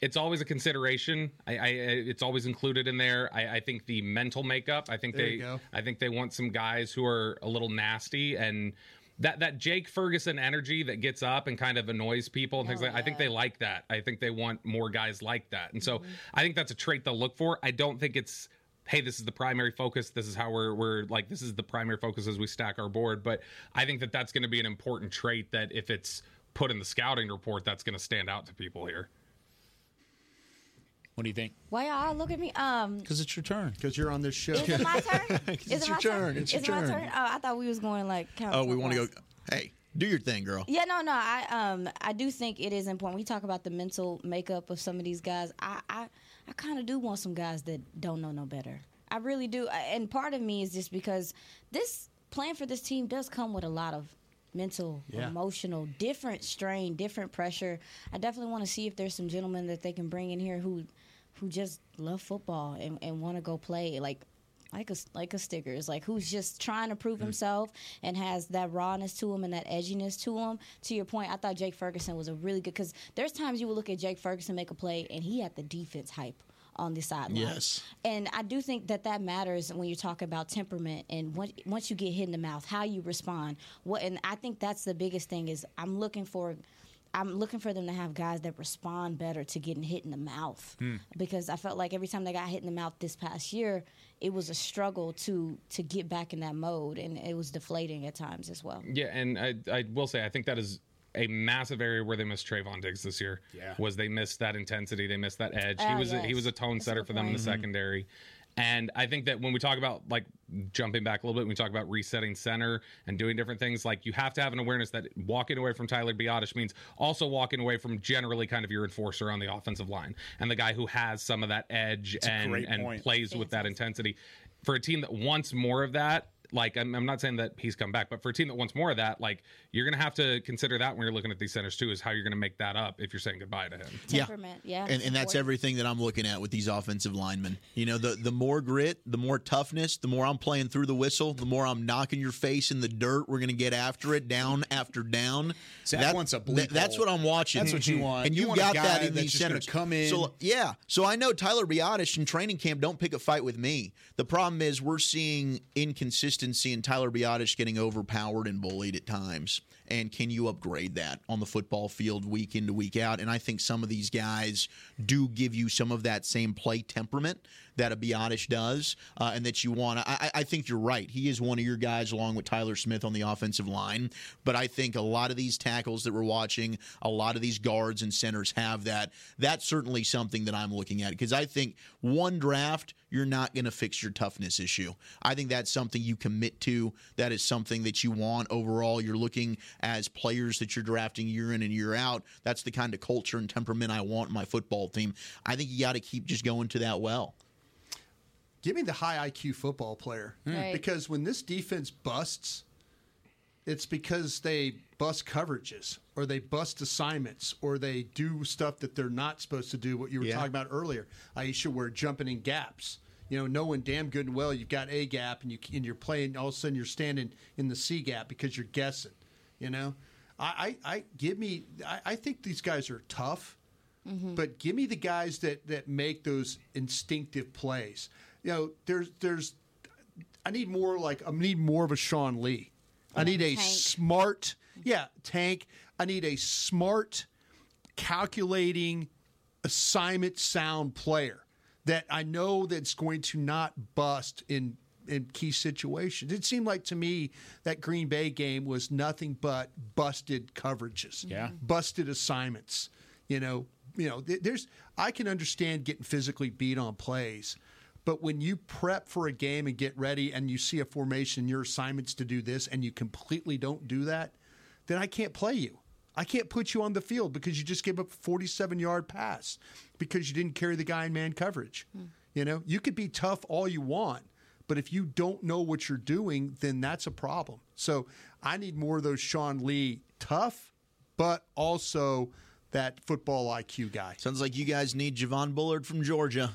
it's always a consideration. I, I it's always included in there. I, I think the mental makeup. I think There they. I think they want some guys who are a little nasty and that that Jake Ferguson energy that gets up and kind of annoys people and things Oh, like I think they oh, like that. I think they want more guys like that. And so mm-hmm. I think that's a trait they'll look for. I don't think it's hey, this is the primary focus. This is how we're we're like this is the primary focus as we stack our board, but I think that that's going to be an important trait that if it's put in the scouting report that's going to stand out to people here. What do you think? Why y'all look at me? Um, Because it's your turn. because you're on this show. is it my turn? is It's it your my turn. It's your Is it my turn. turn? Oh, I thought we was going like. Count Oh, we want to go. Hey, do your thing, girl. Yeah, no, no. I um I do think it is important. We talk about the mental makeup of some of these guys. I I, I kind of do want some guys that don't know no better. I really do. And part of me is just because this plan for this team does come with a lot of mental, Yeah. emotional, different strain, different pressure. I definitely want to see if there's some gentlemen that they can bring in here who who just love football and, and want to go play like like a like a Stiggers like who's just trying to prove mm. himself and has that rawness to him and that edginess to him to your point i thought jake ferguson was a really good because there's times you will look at jake ferguson make a play and he had the defense hype on the sideline Yes. and I do think that that matters when you talk about temperament and once once you get hit in the mouth, how you respond. What and I think that's the biggest thing is I'm looking for. I'm looking for them to have guys that respond better to getting hit in the mouth Hmm. because I felt like every time they got hit in the mouth this past year, it was a struggle to to get back in that mode and it was deflating at times as well. Yeah, and I, I will say I think that is a massive area where they missed Trevon Diggs this year. Yeah. was they missed that intensity, they missed that edge. Ah, he was a, he was a tone That's setter for them in the point. secondary. And I think that when we talk about like jumping back a little bit, when we talk about resetting center and doing different things, like you have to have an awareness that walking away from Tyler Biadasz means also walking away from generally kind of your enforcer on the offensive line and the guy who has some of that edge a and and plays with that intensity. For a team that wants more of that, like I'm, I'm not saying that he's come back, but for a team that wants more of that, like you're going to have to consider that when you're looking at these centers too, is how you're going to make that up if you're saying goodbye to him. Temperament, yeah. And, and that's everything that I'm looking at with these offensive linemen. You know, the the more grit, the more toughness, the more I'm playing through the whistle, the more I'm knocking your face in the dirt. We're going to get after it, down after down. Zach wants a bleep That's what I'm watching. That's what you mhm. want. And You you, want a got guy that in that's these just gonna centers. come in- So yeah. So I know Tyler Biadasz in training camp don't pick a fight with me. The problem is we're seeing inconsistency in Tyler Biadasz getting overpowered and bullied at times. And can you upgrade that on the football field week in to week out? And I think some of these guys do give you some of that same play temperament that a Biadasz does, uh, and that you want. I I think you're right. He is one of your guys, along with Tyler Smith on the offensive line. But I think a lot of these tackles that we're watching, a lot of these guards and centers have that. That's certainly something that I'm looking at because I think one draft you're not going to fix your toughness issue. I think that's something you commit to. That is something that you want overall. You're looking as players that you're drafting year in and year out. That's the kind of culture and temperament I want in my football team. I think you got to keep just going to that well. Give me the high IQ football player hmm. Right. because when this defense busts, it's because they bust coverages or they bust assignments or they do stuff that they're not supposed to do. What you were Yeah. talking about earlier, Aisha, where jumping in gaps. You know, knowing damn good and well you've got a gap and you and you're playing. All of a sudden, you're standing in the C gap because you're guessing. You know, I I, I give me. I, I think these guys are tough mm-hmm. but give me the guys that that make those instinctive plays. You know, there's there's I need more like I need more of a Sean Lee. I need a Tank. smart, yeah, tank. I need a smart, calculating, assignment sound player that I know that's going to not bust in in key situations. It seemed like to me that Green Bay game was nothing but busted coverages, Yeah. Mm-hmm. busted assignments. You know, you know, there's I can understand getting physically beat on plays, but when you prep for a game and get ready and you see a formation, your assignments to do this, and you completely don't do that, then I can't play you. I can't put you on the field because you just gave up a 47 yard pass because you didn't carry the guy in man coverage. Hmm. You know, you could be tough all you want, but if you don't know what you're doing, then that's a problem. So I need more of those Sean Lee tough, but also that football IQ guy. Sounds like you guys need Javon Bullard from Georgia.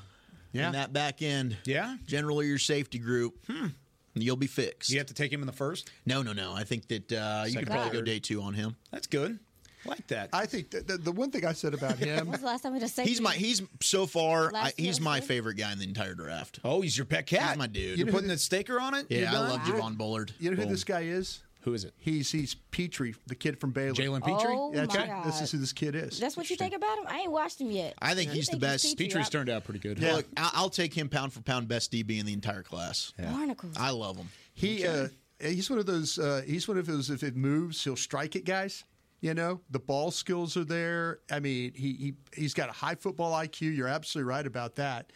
Yeah. In that back end. Yeah? Generally your safety group. Hmm. You'll be fixed. You have to take him in the first. No, no, no. I think that uh, you could probably go day two on him. That's good. I like that. I think that the, the one thing I said about him, When's the last time we just He's my he's so far I, Last he's my Thursday? favorite guy in the entire draft. oh, he's your pet cat. He's my dude. You're putting the staker on it. Yeah, I done? love Javon Bullard. you know who Boom. this guy is? Who is it? He's he's Pitre, the kid from Baylor. Jalen Pitre. Oh That's my. God. This is who this kid is. That's what you think about him? I ain't watched him yet. I think You he's the think best. Pitre Pitre's up? turned out pretty good. Look, I- I'll take him pound for pound best DB in the entire class. Barnacles. I love him. He uh, he's one of those. Uh, he's one of those. If it moves, he'll strike it, guys. You know, the ball skills are there. I mean, he he he's got a high football IQ. You're absolutely right about that.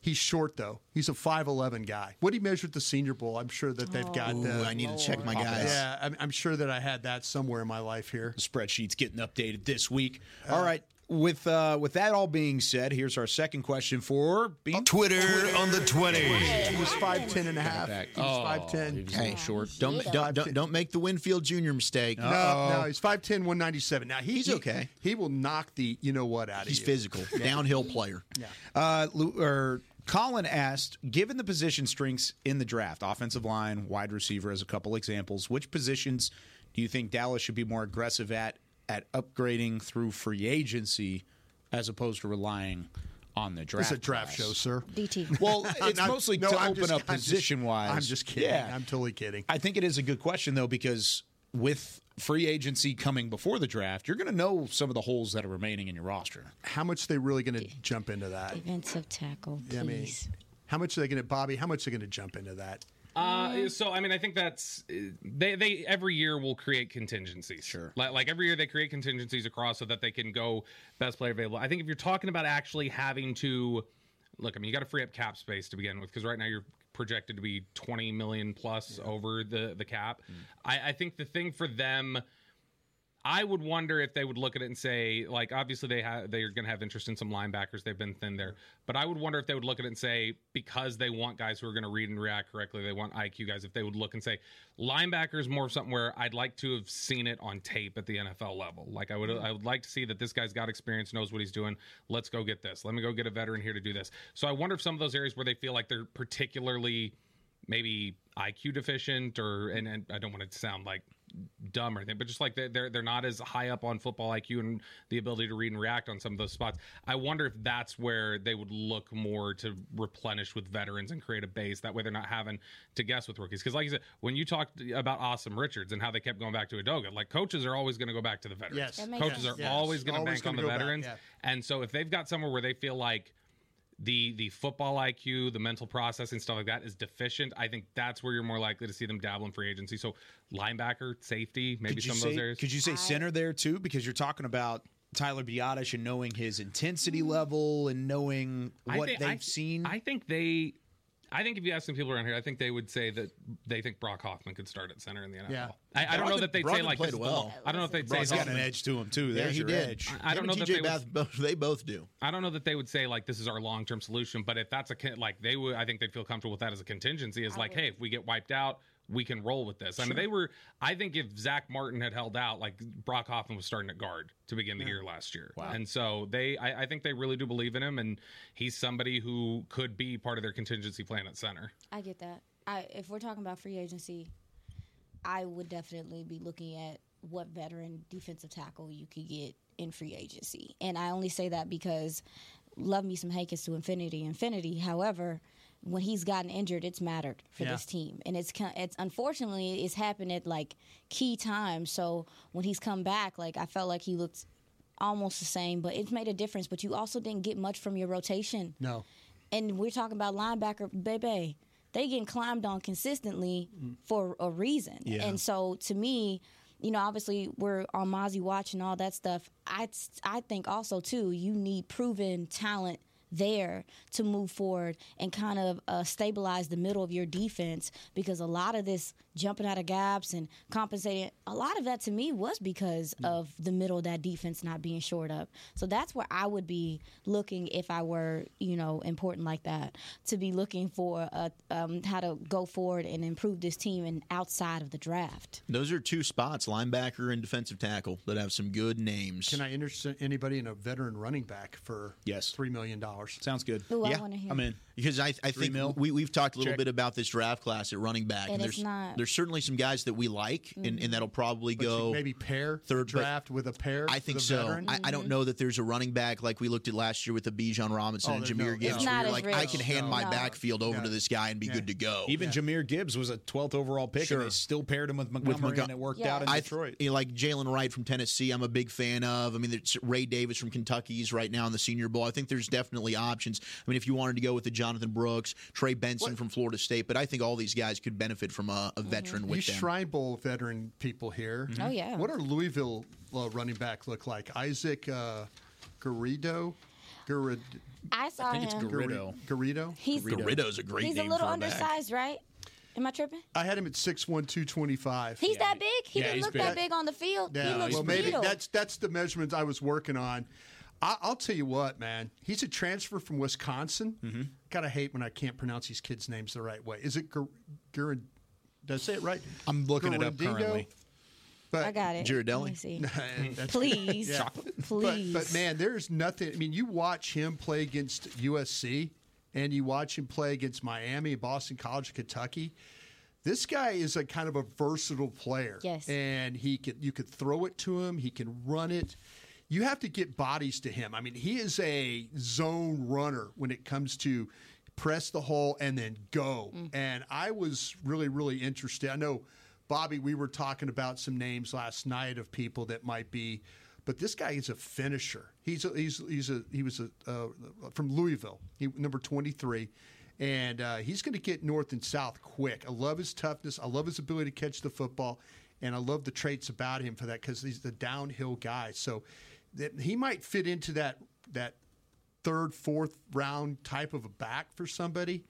He's short though. He's a five eleven guy. What he measured the Senior Bowl, I'm sure that they've got. Ooh, uh, I need to check my guys. yeah, I'm, I'm sure that I had that somewhere in my life here. The spreadsheet's getting updated this week. All right. With uh, with that all being said, here's our second question for Bean. Twitter on the 20. He was 5'10 and a half. Back. He was Oh, 5'10. he was Hey, short. Don't, don't don't don't make the Winfield Jr. mistake. No, no, he's 5'10", 197. Now he, He's he- okay. He will knock the you know what out of He's you. physical, downhill player. Uh, Lu- or Colin asked, given the position strengths in the draft, offensive line, wide receiver, as a couple examples, which positions do you think Dallas should be more aggressive at at upgrading through free agency as opposed to relying on the draft? It's a draft class? show, sir. DT. Well, it's I'm- mostly no, to I'm open just- up I'm just- position wise. I'm just kidding. Yeah. I'm totally kidding. I think it is a good question though because with free agency coming before the draft, you're going to know some of the holes that are remaining in your roster. How much they really going to jump into that? Defensive tackle, please. Yeah, I mean, how much are they going to, Bobby? How much are they going to jump into that? Uh, so I mean, I think that's uh, they they every year will create contingencies. Sure. Like, like every year they create contingencies across so that they can go best player available. I think if you're talking about actually having to look, I mean, you got to free up cap space to begin with because right now you're projected to be 20 million plus over the the cap. I, I think the thing for them. I would wonder if they would look at it and say, like, obviously they have they're going to have interest in some linebackers. They've been thin there, but I would wonder if they would look at it and say, because they want guys who are going to read and react correctly, they want IQ guys. If they would look and say, linebackers more of something where I'd like to have seen it on tape at the NFL level. Like I would, mm-hmm. I would like to see that this guy's got experience, knows what he's doing. Let's go get this. Let me go get a veteran here to do this. So I wonder if some of those areas where they feel like they're particularly maybe IQ deficient or and, and I don't want it to sound like dumb or anything, but just like they're, they're they're not as high up on football IQ and the ability to read and react on some of those spots. I wonder if that's where they would look more to replenish with veterans and create a base. That way, they're not having to guess with rookies. Because, like you said, when you talked about Asim Richards and how they kept going back to Edoga, like coaches are always going to go back to the veterans. Yes. Coaches sense. are Yes. always going to Always bank on gonna the go back, veterans. yeah. And so, if they've got somewhere where they feel like the the football IQ, the mental processing stuff like that is deficient. I think that's where you're more likely to see them dabble in free agency. So linebacker, safety, maybe Could you some say, of those areas. Could you say center there too? Because you're talking about Tyler Biadasz and knowing his intensity mm. level and knowing what think- they've I- seen. I think they. I think if you ask some people around here, I think they would say that they think Brock Hoffman could start at center in the NFL. Yeah. I, I don't know that they'd say like played this is the- well. I don't know if they'd say Brock's got Hoffman- an edge to him too. Yeah, There's he your did. edge. I don't Him know and that TJ they would- Bath, both, they both do. I don't know that they would say like this is our long term solution, but if that's a con- like they would, I think they'd feel comfortable with that as a contingency. Is like, hey, if we get wiped out, we can roll with this. I mean, they were. I think if Zach Martin had held out, like Brock Hoffman was starting at guard to begin the year last year, and so they, I, I think they really do believe in him, and he's somebody who could be part of their contingency plan at center. I get that. I if we're talking about free agency, I would definitely be looking at what veteran defensive tackle you could get in free agency. And I only say that because love me some Hankins to infinity, infinity. However, when he's gotten injured, it's mattered for Yeah. this team, and it's it's unfortunately it's happened at like key times. So when he's come back, like I felt like he looked almost the same, but it's made a difference. But you also didn't get much from your rotation No. and we're talking about linebacker, baby. They getting climbed on consistently Mm. for a reason. And so to me, you know, obviously we're on Mazi watch and all that stuff. I I think also too, you need proven talent there to move forward and kind of uh, stabilize the middle of your defense because a lot of this jumping out of gaps and compensating, a lot of that to me was because of the middle of that defense not being shored up. So that's where I would be looking if I were, you know, important like that to be looking for uh um, how to go forward and improve this team and outside of the draft. Those are two spots, linebacker and defensive tackle, that have some good names. Can I interest anybody in a veteran running back for Yes. three million dollars? Sounds good. Ooh, Yeah, I want to hear. I'm in. Because I, I think mil? we, we've talked a little Check. bit about this draft class at running back, And there's it's not- there's certainly some guys that we like, and, and mm-hmm. that'll probably But go maybe pair third, but draft with a pair. I think the so. veteran? I, I don't mm-hmm. know that there's a running back like we looked at last year with the Bijan Robinson Oh, and Jahmyr no- Gibbs. It's where not you're like, rich. I can hand my No. backfield over Yeah. to this guy and be Yeah. good to go. Even Jahmyr Gibbs was a 12th overall pick, Sure. and they still paired him with with Montgomery, and it worked Yeah. out in I Detroit. you know, like Jaylen Wright from Tennessee, I'm a big fan of. I mean, there's Ray Davis from Kentucky is right now in the Senior Bowl. I think there's definitely options. I mean, if you wanted to go with the Jonathan Brooks, Trey Benson from Florida State, but I think all these guys could benefit from a, a veteran You with them. Shrine Bowl veteran people here. Oh, yeah. What are Louisville uh, running back look like? Isaac uh, Garrido. Garrid- I saw think it's him. Garrido. Garrido. He's Garrido's a great he's a name little for a back. undersized, right? Am I tripping? I had him at 6'1", 225. He's that big. He Yeah, didn't look big. that big on the field. he looks well, maybe that's that's the measurements I was working on. I, I'll tell you what, man. He's a transfer from Wisconsin. Mm-hmm. Gotta hate when I can't pronounce these kids' names the right way. Is it Gur? Gur did I say it right? I'm looking it up Gurandingo? currently. But I got it. Ghirardelli? Let me see. That's- hmm. Please. Yeah. Please. But, but man, there's nothing. I mean, you watch him play against USC, and you watch him play against Miami, Boston College, Kentucky. This guy is a kind of a versatile player. Yes. and he could you could throw it to him. He can run it. You have to get bodies to him. I mean, he is a zone runner when it comes to press the hole and then go. And I was really, really interested. I know, Bobby, we were talking about some names last night of people that might be, but this guy is a finisher. He's a, he's he's a he was a uh, from Louisville. He number twenty three. And uh, he's going to get north and south quick. I love his toughness. I love his ability to catch the football, and I love the traits about him for that because he's the downhill guy. So that he might fit into that that third, fourth round type of a back for somebody.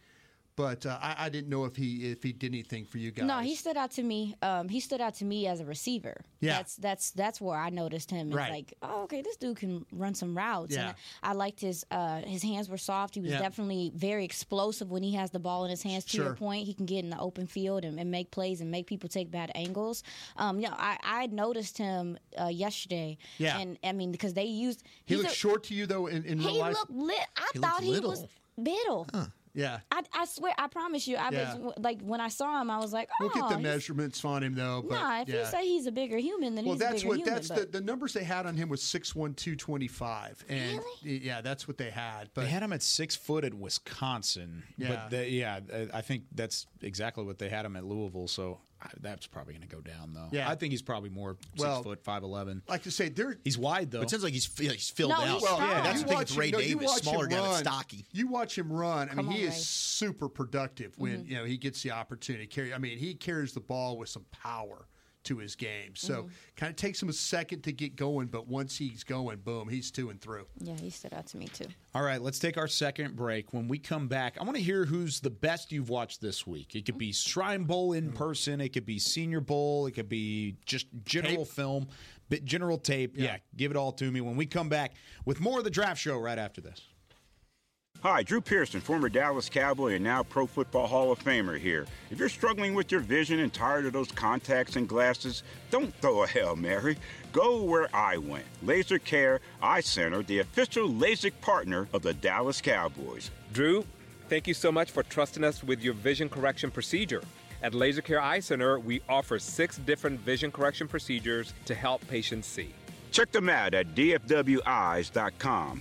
But uh, I, I didn't know if he if he did anything for you guys. No, he stood out to me. Um, he stood out to me as a receiver. Yeah. that's that's that's where I noticed him. It's Right. like, oh, okay, this dude can run some routes. Yeah. And I, I liked his uh, his hands were soft. He was Yeah. definitely very explosive when he has the ball in his hands. To your point, he can get in the open field and, and make plays and make people take bad angles. Um, you know, I, I noticed him uh, yesterday. Yeah. and I mean because they used he looked a- short to you though in, in real He life. looked lit. I He thought he was little. little. Yeah. I, I swear, I promise you, I Yeah. was like when I saw him, I was like, oh, Look at the measurements on him though. But Nah, if yeah. you say he's a bigger human, then well, he's a that's bigger what human. that's the, but- the numbers they had on him was six one two twenty five, and yeah, that's what they had. But they had him at six foot at Wisconsin. Yeah. but they, yeah, I- I think that's exactly what they had him at Louisville. So I- that's probably going to go down though. Yeah. I think he's probably more six Well, foot five eleven. like to say, they're He's wide though. It sounds like he's he's filled No, out. he's strong. yeah, that's you the thing watch with Ray him- Davis, watch smaller guy, run, stocky. You watch him run. I Come mean, he on, is Ray. super productive when Mm-hmm. you know he gets the opportunity to carry. I mean, he carries the ball with some power to his game. So Mm-hmm. kind of takes him a second to get going, but once he's going, boom, he's two and through. yeah, he stood out to me too. All right, let's take our second break. When we come back, I want to hear who's the best you've watched this week. It could be Shrine Bowl in person, it could be Senior Bowl, it could be just general film, bit general tape. Yeah. give it all to me when we come back with more of the draft show right after this. Hi, Drew Pearson, former Dallas Cowboy and now Pro Football Hall of Famer here. If you're struggling with your vision and tired of those contacts and glasses, don't throw a Hail Mary. Go where I went. Laser Care Eye Center, the official LASIK partner of the Dallas Cowboys. Drew, thank you so much for trusting us with your vision correction procedure. At Laser Care Eye Center, we offer six different vision correction procedures to help patients see. Check them out at dfweyes.com.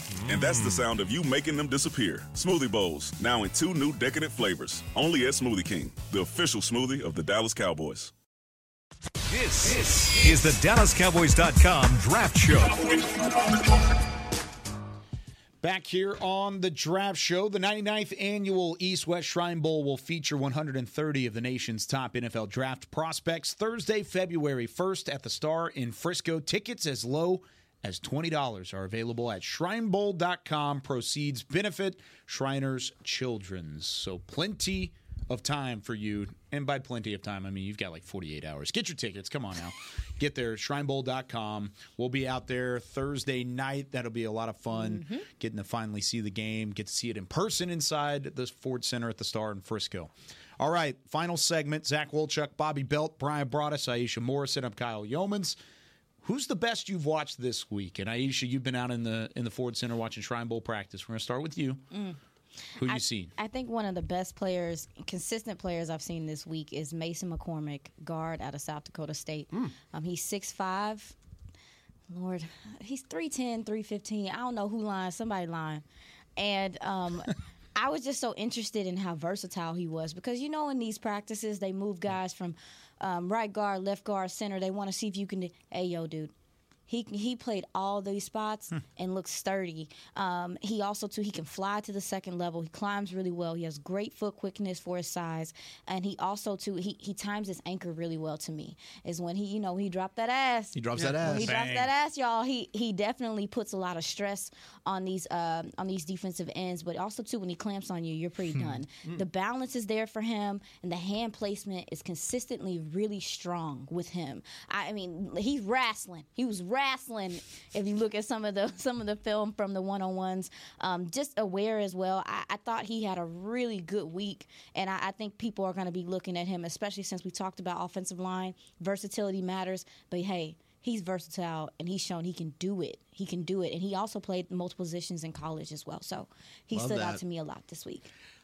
And that's the sound of you making them disappear. Smoothie Bowls, now in two new decadent flavors. Only at Smoothie King, the official smoothie of the Dallas Cowboys. This, this is the DallasCowboys.com Draft Show. Back here on the Draft Show, the 99th annual East West Shrine Bowl will feature 130 of the nation's top NFL draft prospects Thursday, February 1st at the Star in Frisco. Tickets as low as $20 are available at shrinebowl.com. Proceeds benefit Shriners Children's. So plenty of time for you. And by plenty of time, I mean you've got like 48 hours. Get your tickets. Come on now. Get there, shrinebowl.com. We'll be out there Thursday night. That'll be a lot of fun mm-hmm. getting to finally see the game, get to see it in person inside the Ford Center at the Star in Frisco. All right, final segment. Zach Wolchuk, Bobby Belt, Brian Broaddus, Aisha Morrison. I'm Kyle Youmans. Who's the best you've watched this week? And Aisha, you've been out in the in the Ford Center watching Shrine Bowl practice. We're going to start with you. Mm. Who you I, seen? I think one of the best players, consistent players I've seen this week is Mason McCormick, guard out of South Dakota State. Um, he's 6'5". Lord, he's 3'10", 315. I don't know who lying. Somebody lying. And um, I was just so interested in how versatile he was because, you know, in these practices, they move guys from um, right guard, left guard, center. They want to see if you can, hey, yo, dude, he he played all these spots and looks sturdy. Um, he also too he can fly to the second level. He climbs really well. He has great foot quickness for his size, and he also too he, he times his anchor really well to me. Is when he you know he dropped that ass. He drops that When ass. he drops that ass, y'all. He he definitely puts a lot of stress on these um, on these defensive ends, but also too when he clamps on you, you're pretty Hmm. done. Mm. The balance is there for him, and the hand placement is consistently really strong with him. I, I mean, he's wrestling. He was wrestling. If you look at some of the some of the film from the one on ones, um, just aware as well. I, I thought he had a really good week, and I, I think people are going to be looking at him, especially since we talked about offensive line versatility matters. But hey. He's versatile and he's shown he can do it. He can do it. And he also played multiple positions in college as well. So he Love stood that. out to me a lot this week.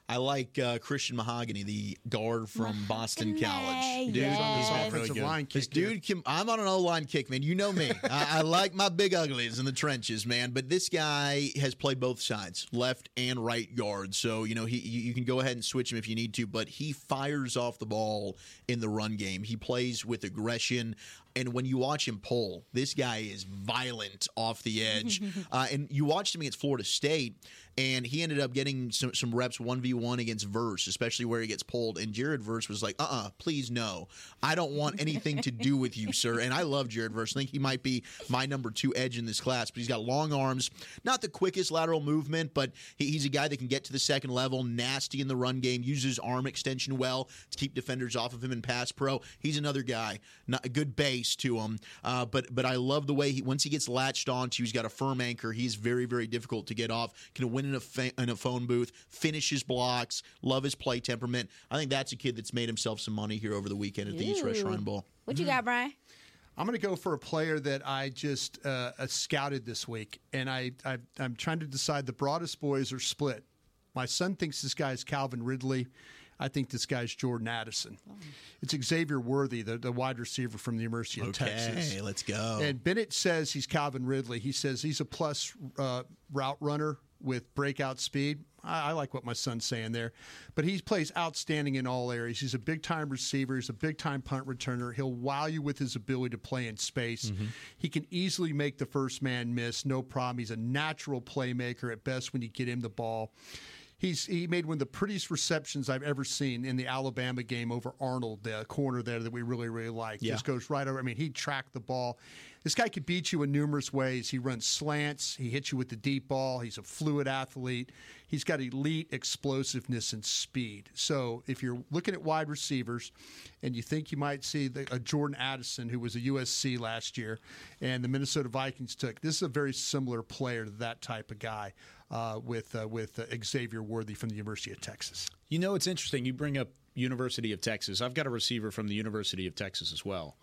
I like uh, Christian Mahogany, the guard from Boston College. Dude, yes. he's offensive line kick This dude, can, I'm on an O line kick, man. You know me. I, I like my big uglies in the trenches, man. But this guy has played both sides, left and right guard. So you know he you, you can go ahead and switch him if you need to. But he fires off the ball in the run game. He plays with aggression. And when you watch him pull, this guy is violent off the edge. uh, and you watched him against Florida State, and he ended up getting some, some reps 1v1 against Verse, especially where he gets pulled. And Jared Verse was like, uh uh please no. I don't want anything to do with you, sir. And I love Jared Verse. I think he might be my number two edge in this class, but he's got long arms, not the quickest lateral movement, but he, he's a guy that can get to the second level, nasty in the run game, uses arm extension well to keep defenders off of him in pass pro. He's another guy, not a good base to him. Uh, but but I love the way he once he gets latched onto, he's got a firm anchor. He's very very difficult to get off. Can win in a fa- in a phone booth, finish his blocks, love his play temperament. I think that's a kid that's made himself some money here over the weekend at the East West Ooh. Shrine Bowl. What you got, Brian? I'm going to go for a player that I just uh, uh, scouted this week, and I, I I'm trying to decide. The Broaddus boys are split. My son thinks this guy is Calvin Ridley. I think this guy's Jordan Addison. It's Xavier Worthy, the, the wide receiver from the University of Okay, Texas. Okay, let's go. And Bennett says he's Calvin Ridley. He says he's a plus uh, route runner with breakout speed. I, I like what my son's saying there. But he plays outstanding in all areas. He's a big time receiver. He's a big time punt returner. He'll wow you with his ability to play in space. Mm-hmm. He can easily make the first man miss, no problem. He's a natural playmaker at best when you get him the ball. He's he made one of the prettiest receptions I've ever seen in the Alabama game over Arnold, the corner there that we really really like. Yeah. Just goes right over. I mean, he tracked the ball. This guy could beat you in numerous ways. He runs slants. He hits you with the deep ball. He's a fluid athlete. He's got elite explosiveness and speed. So if you're looking at wide receivers, and you think you might see the, a Jordan Addison who was a USC last year, and the Minnesota Vikings took, this is a very similar player to that type of guy uh, with uh, with uh, Xavier Worthy from the University of Texas. You know, it's interesting. You bring up University of Texas. I've got a receiver from the University of Texas as well.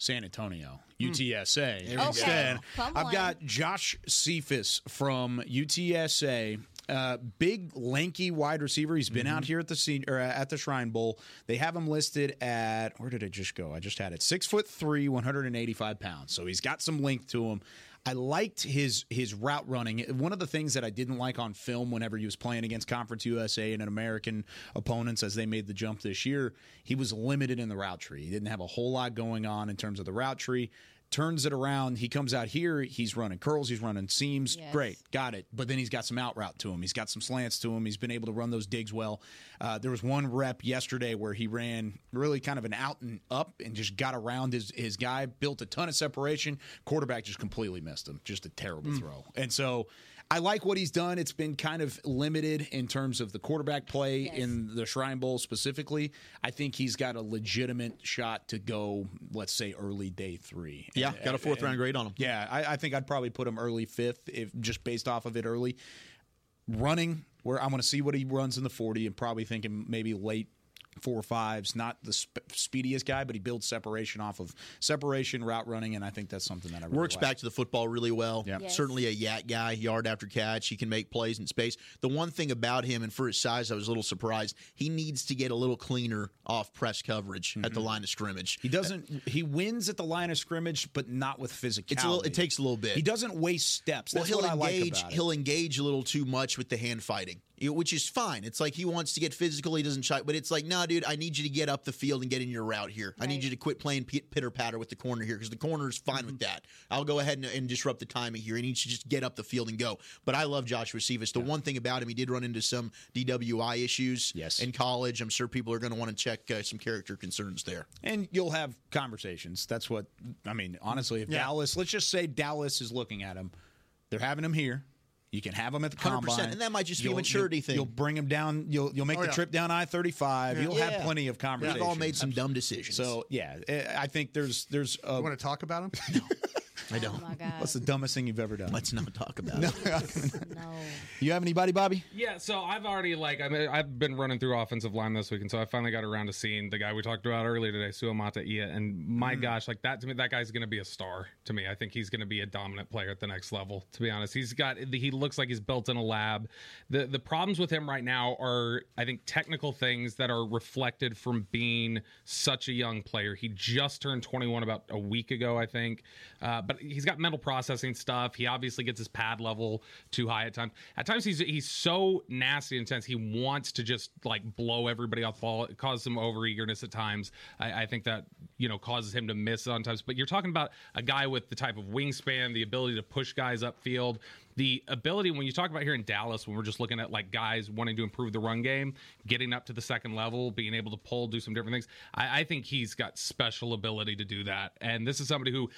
San Antonio, UTSA. We Instead. Come I've got Josh Cephus from UTSA. Uh, big, lanky wide receiver. He's been out here at the scene, or at the Shrine Bowl. They have him listed at where did it just go? I just had it six foot three, one hundred and eighty five pounds. So he's got some length to him. I liked his his route running. One of the things that I didn't like on film whenever he was playing against Conference USA and an American opponents as they made the jump this year, he was limited in the route tree. He didn't have a whole lot going on in terms of the route tree. Turns it around. He comes out here. He's running curls. He's running seams. Yes. Great, got it. But then he's got some out route to him. He's got some slants to him. He's been able to run those digs well. Uh, there was one rep yesterday where he ran really kind of an out and up and just got around his his guy. Built a ton of separation. Quarterback just completely missed him. Just a terrible Mm. throw. And so I like what he's done. It's been kind of limited in terms of the quarterback play in the Shrine Bowl specifically. I think he's got a legitimate shot to go, let's say, early day three. Yeah, got a fourth round grade on him. Yeah, I, I think I'd probably put him early fifth, if just based off of it early. Running, where I'm going to see what he runs in the 40, and probably thinking maybe late four fives. Not the sp- speediest guy, but he builds separation off of separation, route running, and I think that's something that I really Works like. back to the football really well. Yeah. Yes. Certainly a yak guy, yard after catch. He can make plays in space. The one thing about him, and for his size, I was a little surprised. He needs to get a little cleaner off press coverage at the line of scrimmage. Mm-hmm. He doesn't. He wins at the line of scrimmage, but not with physicality. It's a little, it takes a little bit. He doesn't waste steps. Well, he'll what I like engage. about he'll engage a little too much with the hand fighting, you know, which is fine. It's like he wants to get physical. He doesn't shy, but it's like, no, dude, I need you to get up the field and get in your route here. I need you to quit playing pitter patter with the corner here because the corner is fine with Mm-hmm. that. I'll go ahead and, and disrupt the timing here. He needs to just get up the field and go. But I love Joshua Cephus. The one thing about him, he did run into some DWI issues Yes. in college. I'm sure people are going to want to check uh, some character concerns there. and you'll have conversations. That's what I mean. Honestly, if Yeah. Dallas, let's just say Dallas is looking at him, they're having him here. You can have them at the 100%, combine, and that might just be a maturity you'll- thing. You'll bring them down. You'll you'll make Oh, the yeah. trip down I thirty five. You'll have plenty of conversation. We've all made some dumb decisions. So yeah, eh, I think there's there's. Uh, You want to talk about him? I don't. Oh my God. What's the dumbest thing you've ever done? Let's not talk about it. no. You have anybody, Bobby? Yeah, so I've already like I mean, I've been running through offensive line this week, and so I finally got around to seeing the guy we talked about earlier today, Suamataia, and my Mm. gosh, like that to me, that guy's going to be a star to me. I think he's going to be a dominant player at the next level. To be honest, he's got he looks like he's built in a lab. the The problems with him right now are, I think, technical things that are reflected from being such a young player. He just turned 21 about a week ago, I think, uh, but he's got mental processing stuff. He obviously gets his pad level too high at times. At times, he's he's so nasty and intense. He wants to just like blow everybody off the ball. It causes some over eagerness at times. I, I think that you know causes him to miss on times. But you're talking about a guy with the type of wingspan, the ability to push guys upfield, the ability when you talk about here in Dallas, when we're just looking at like guys wanting to improve the run game, getting up to the second level, being able to pull, do some different things. I, I think he's got special ability to do that. And this is somebody who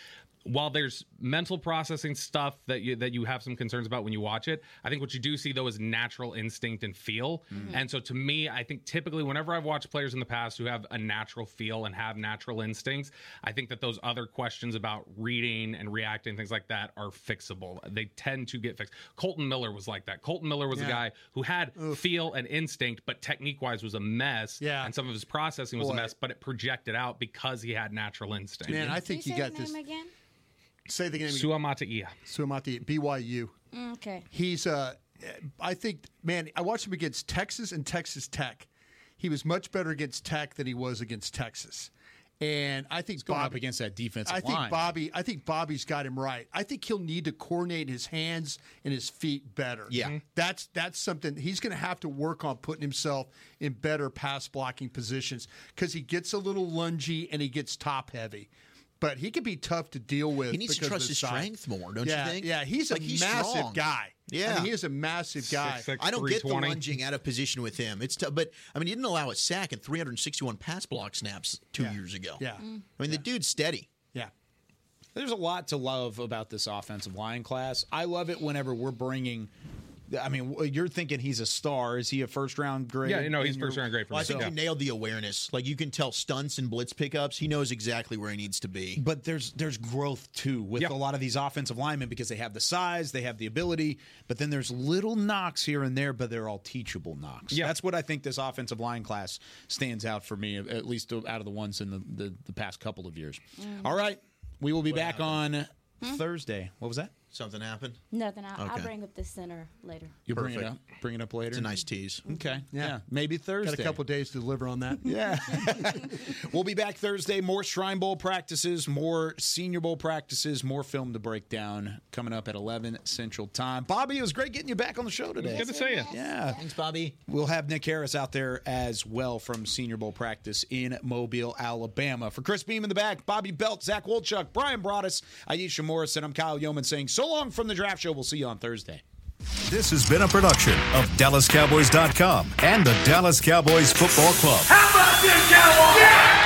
while there's mental processing stuff that you that you have some concerns about when you watch it, I think what you do see though is natural instinct and feel. Mm-hmm. And so to me, I think typically whenever I've watched players in the past who have a natural feel and have natural instincts, I think that those other questions about reading and reacting things like that are fixable. They tend to get fixed. Kolton Miller was like that. Kolton Miller was a guy who had feel and instinct, but technique wise was a mess. Yeah. And some of his processing was Boy. a mess, but it projected out because he had natural instinct. Man, I think you got this. again? Say the name. Suamataia. Suamati BYU. Mm, okay. He's uh, I think, man, I watched him against Texas and Texas Tech. He was much better against Tech than he was against Texas. And I think going Bobby, up against that defensive I think line. Bobby. I think Bobby's got him right. I think he'll need to coordinate his hands and his feet better. Yeah. Mhm. that's that's something he's going to have to work on putting himself in better pass blocking positions because he gets a little lungy and he gets top heavy. But he can be tough to deal with. He needs to because of trust his size. strength more, don't you think? Yeah, he's Like, a he's massive strong. guy. Yeah. I mean, he is a massive guy. I don't get the lunging out of position with him. It's tough, but I mean, he didn't allow a sack and 361 pass block snaps two years ago. Yeah. Mm. I mean, the dude's steady. Yeah. There's a lot to love about this offensive line class. I love it whenever we're bringing. I mean, you're thinking he's a star. Is he a first round grade? Yeah, no, he's in your- first round grade for Well, I think Yeah. he nailed the awareness. Like you can tell stunts and blitz pickups. He knows exactly where he needs to be. But there's there's growth too with a lot of these offensive linemen because they have the size, they have the ability, but then there's little knocks here and there, but they're all teachable knocks. Yeah. That's what I think this offensive line class stands out for me, at least out of the ones in the, the, the past couple of years. Mm. All right, we will be back on Thursday. What was that? Something happened. Nothing. I'll, I'll Okay. bring up the center later. You bring it Perfect. up. Bring it up later. It's a nice tease. Mm-hmm. Okay. Yeah. Maybe Thursday. Got a couple days to deliver on that. Yeah. we'll be back Thursday. More Shrine Bowl practices, more Senior Bowl practices, more film to break down coming up at 11 Central Time. Bobby, it was great getting you back on the show today. Good to see you. Yeah. Thanks, Bobby. We'll have Nick Harris out there as well from Senior Bowl practice in Mobile, Alabama. For Chris Beam in the back, Bobby Belt, Zach Wolchuk, Brian Broaddus, Aisha Morris, and I'm Kyle Youmans saying so long from the draft show. We'll see you on Thursday. This has been a production of DallasCowboys.com and the Dallas Cowboys Football Club. How about this, Cowboys?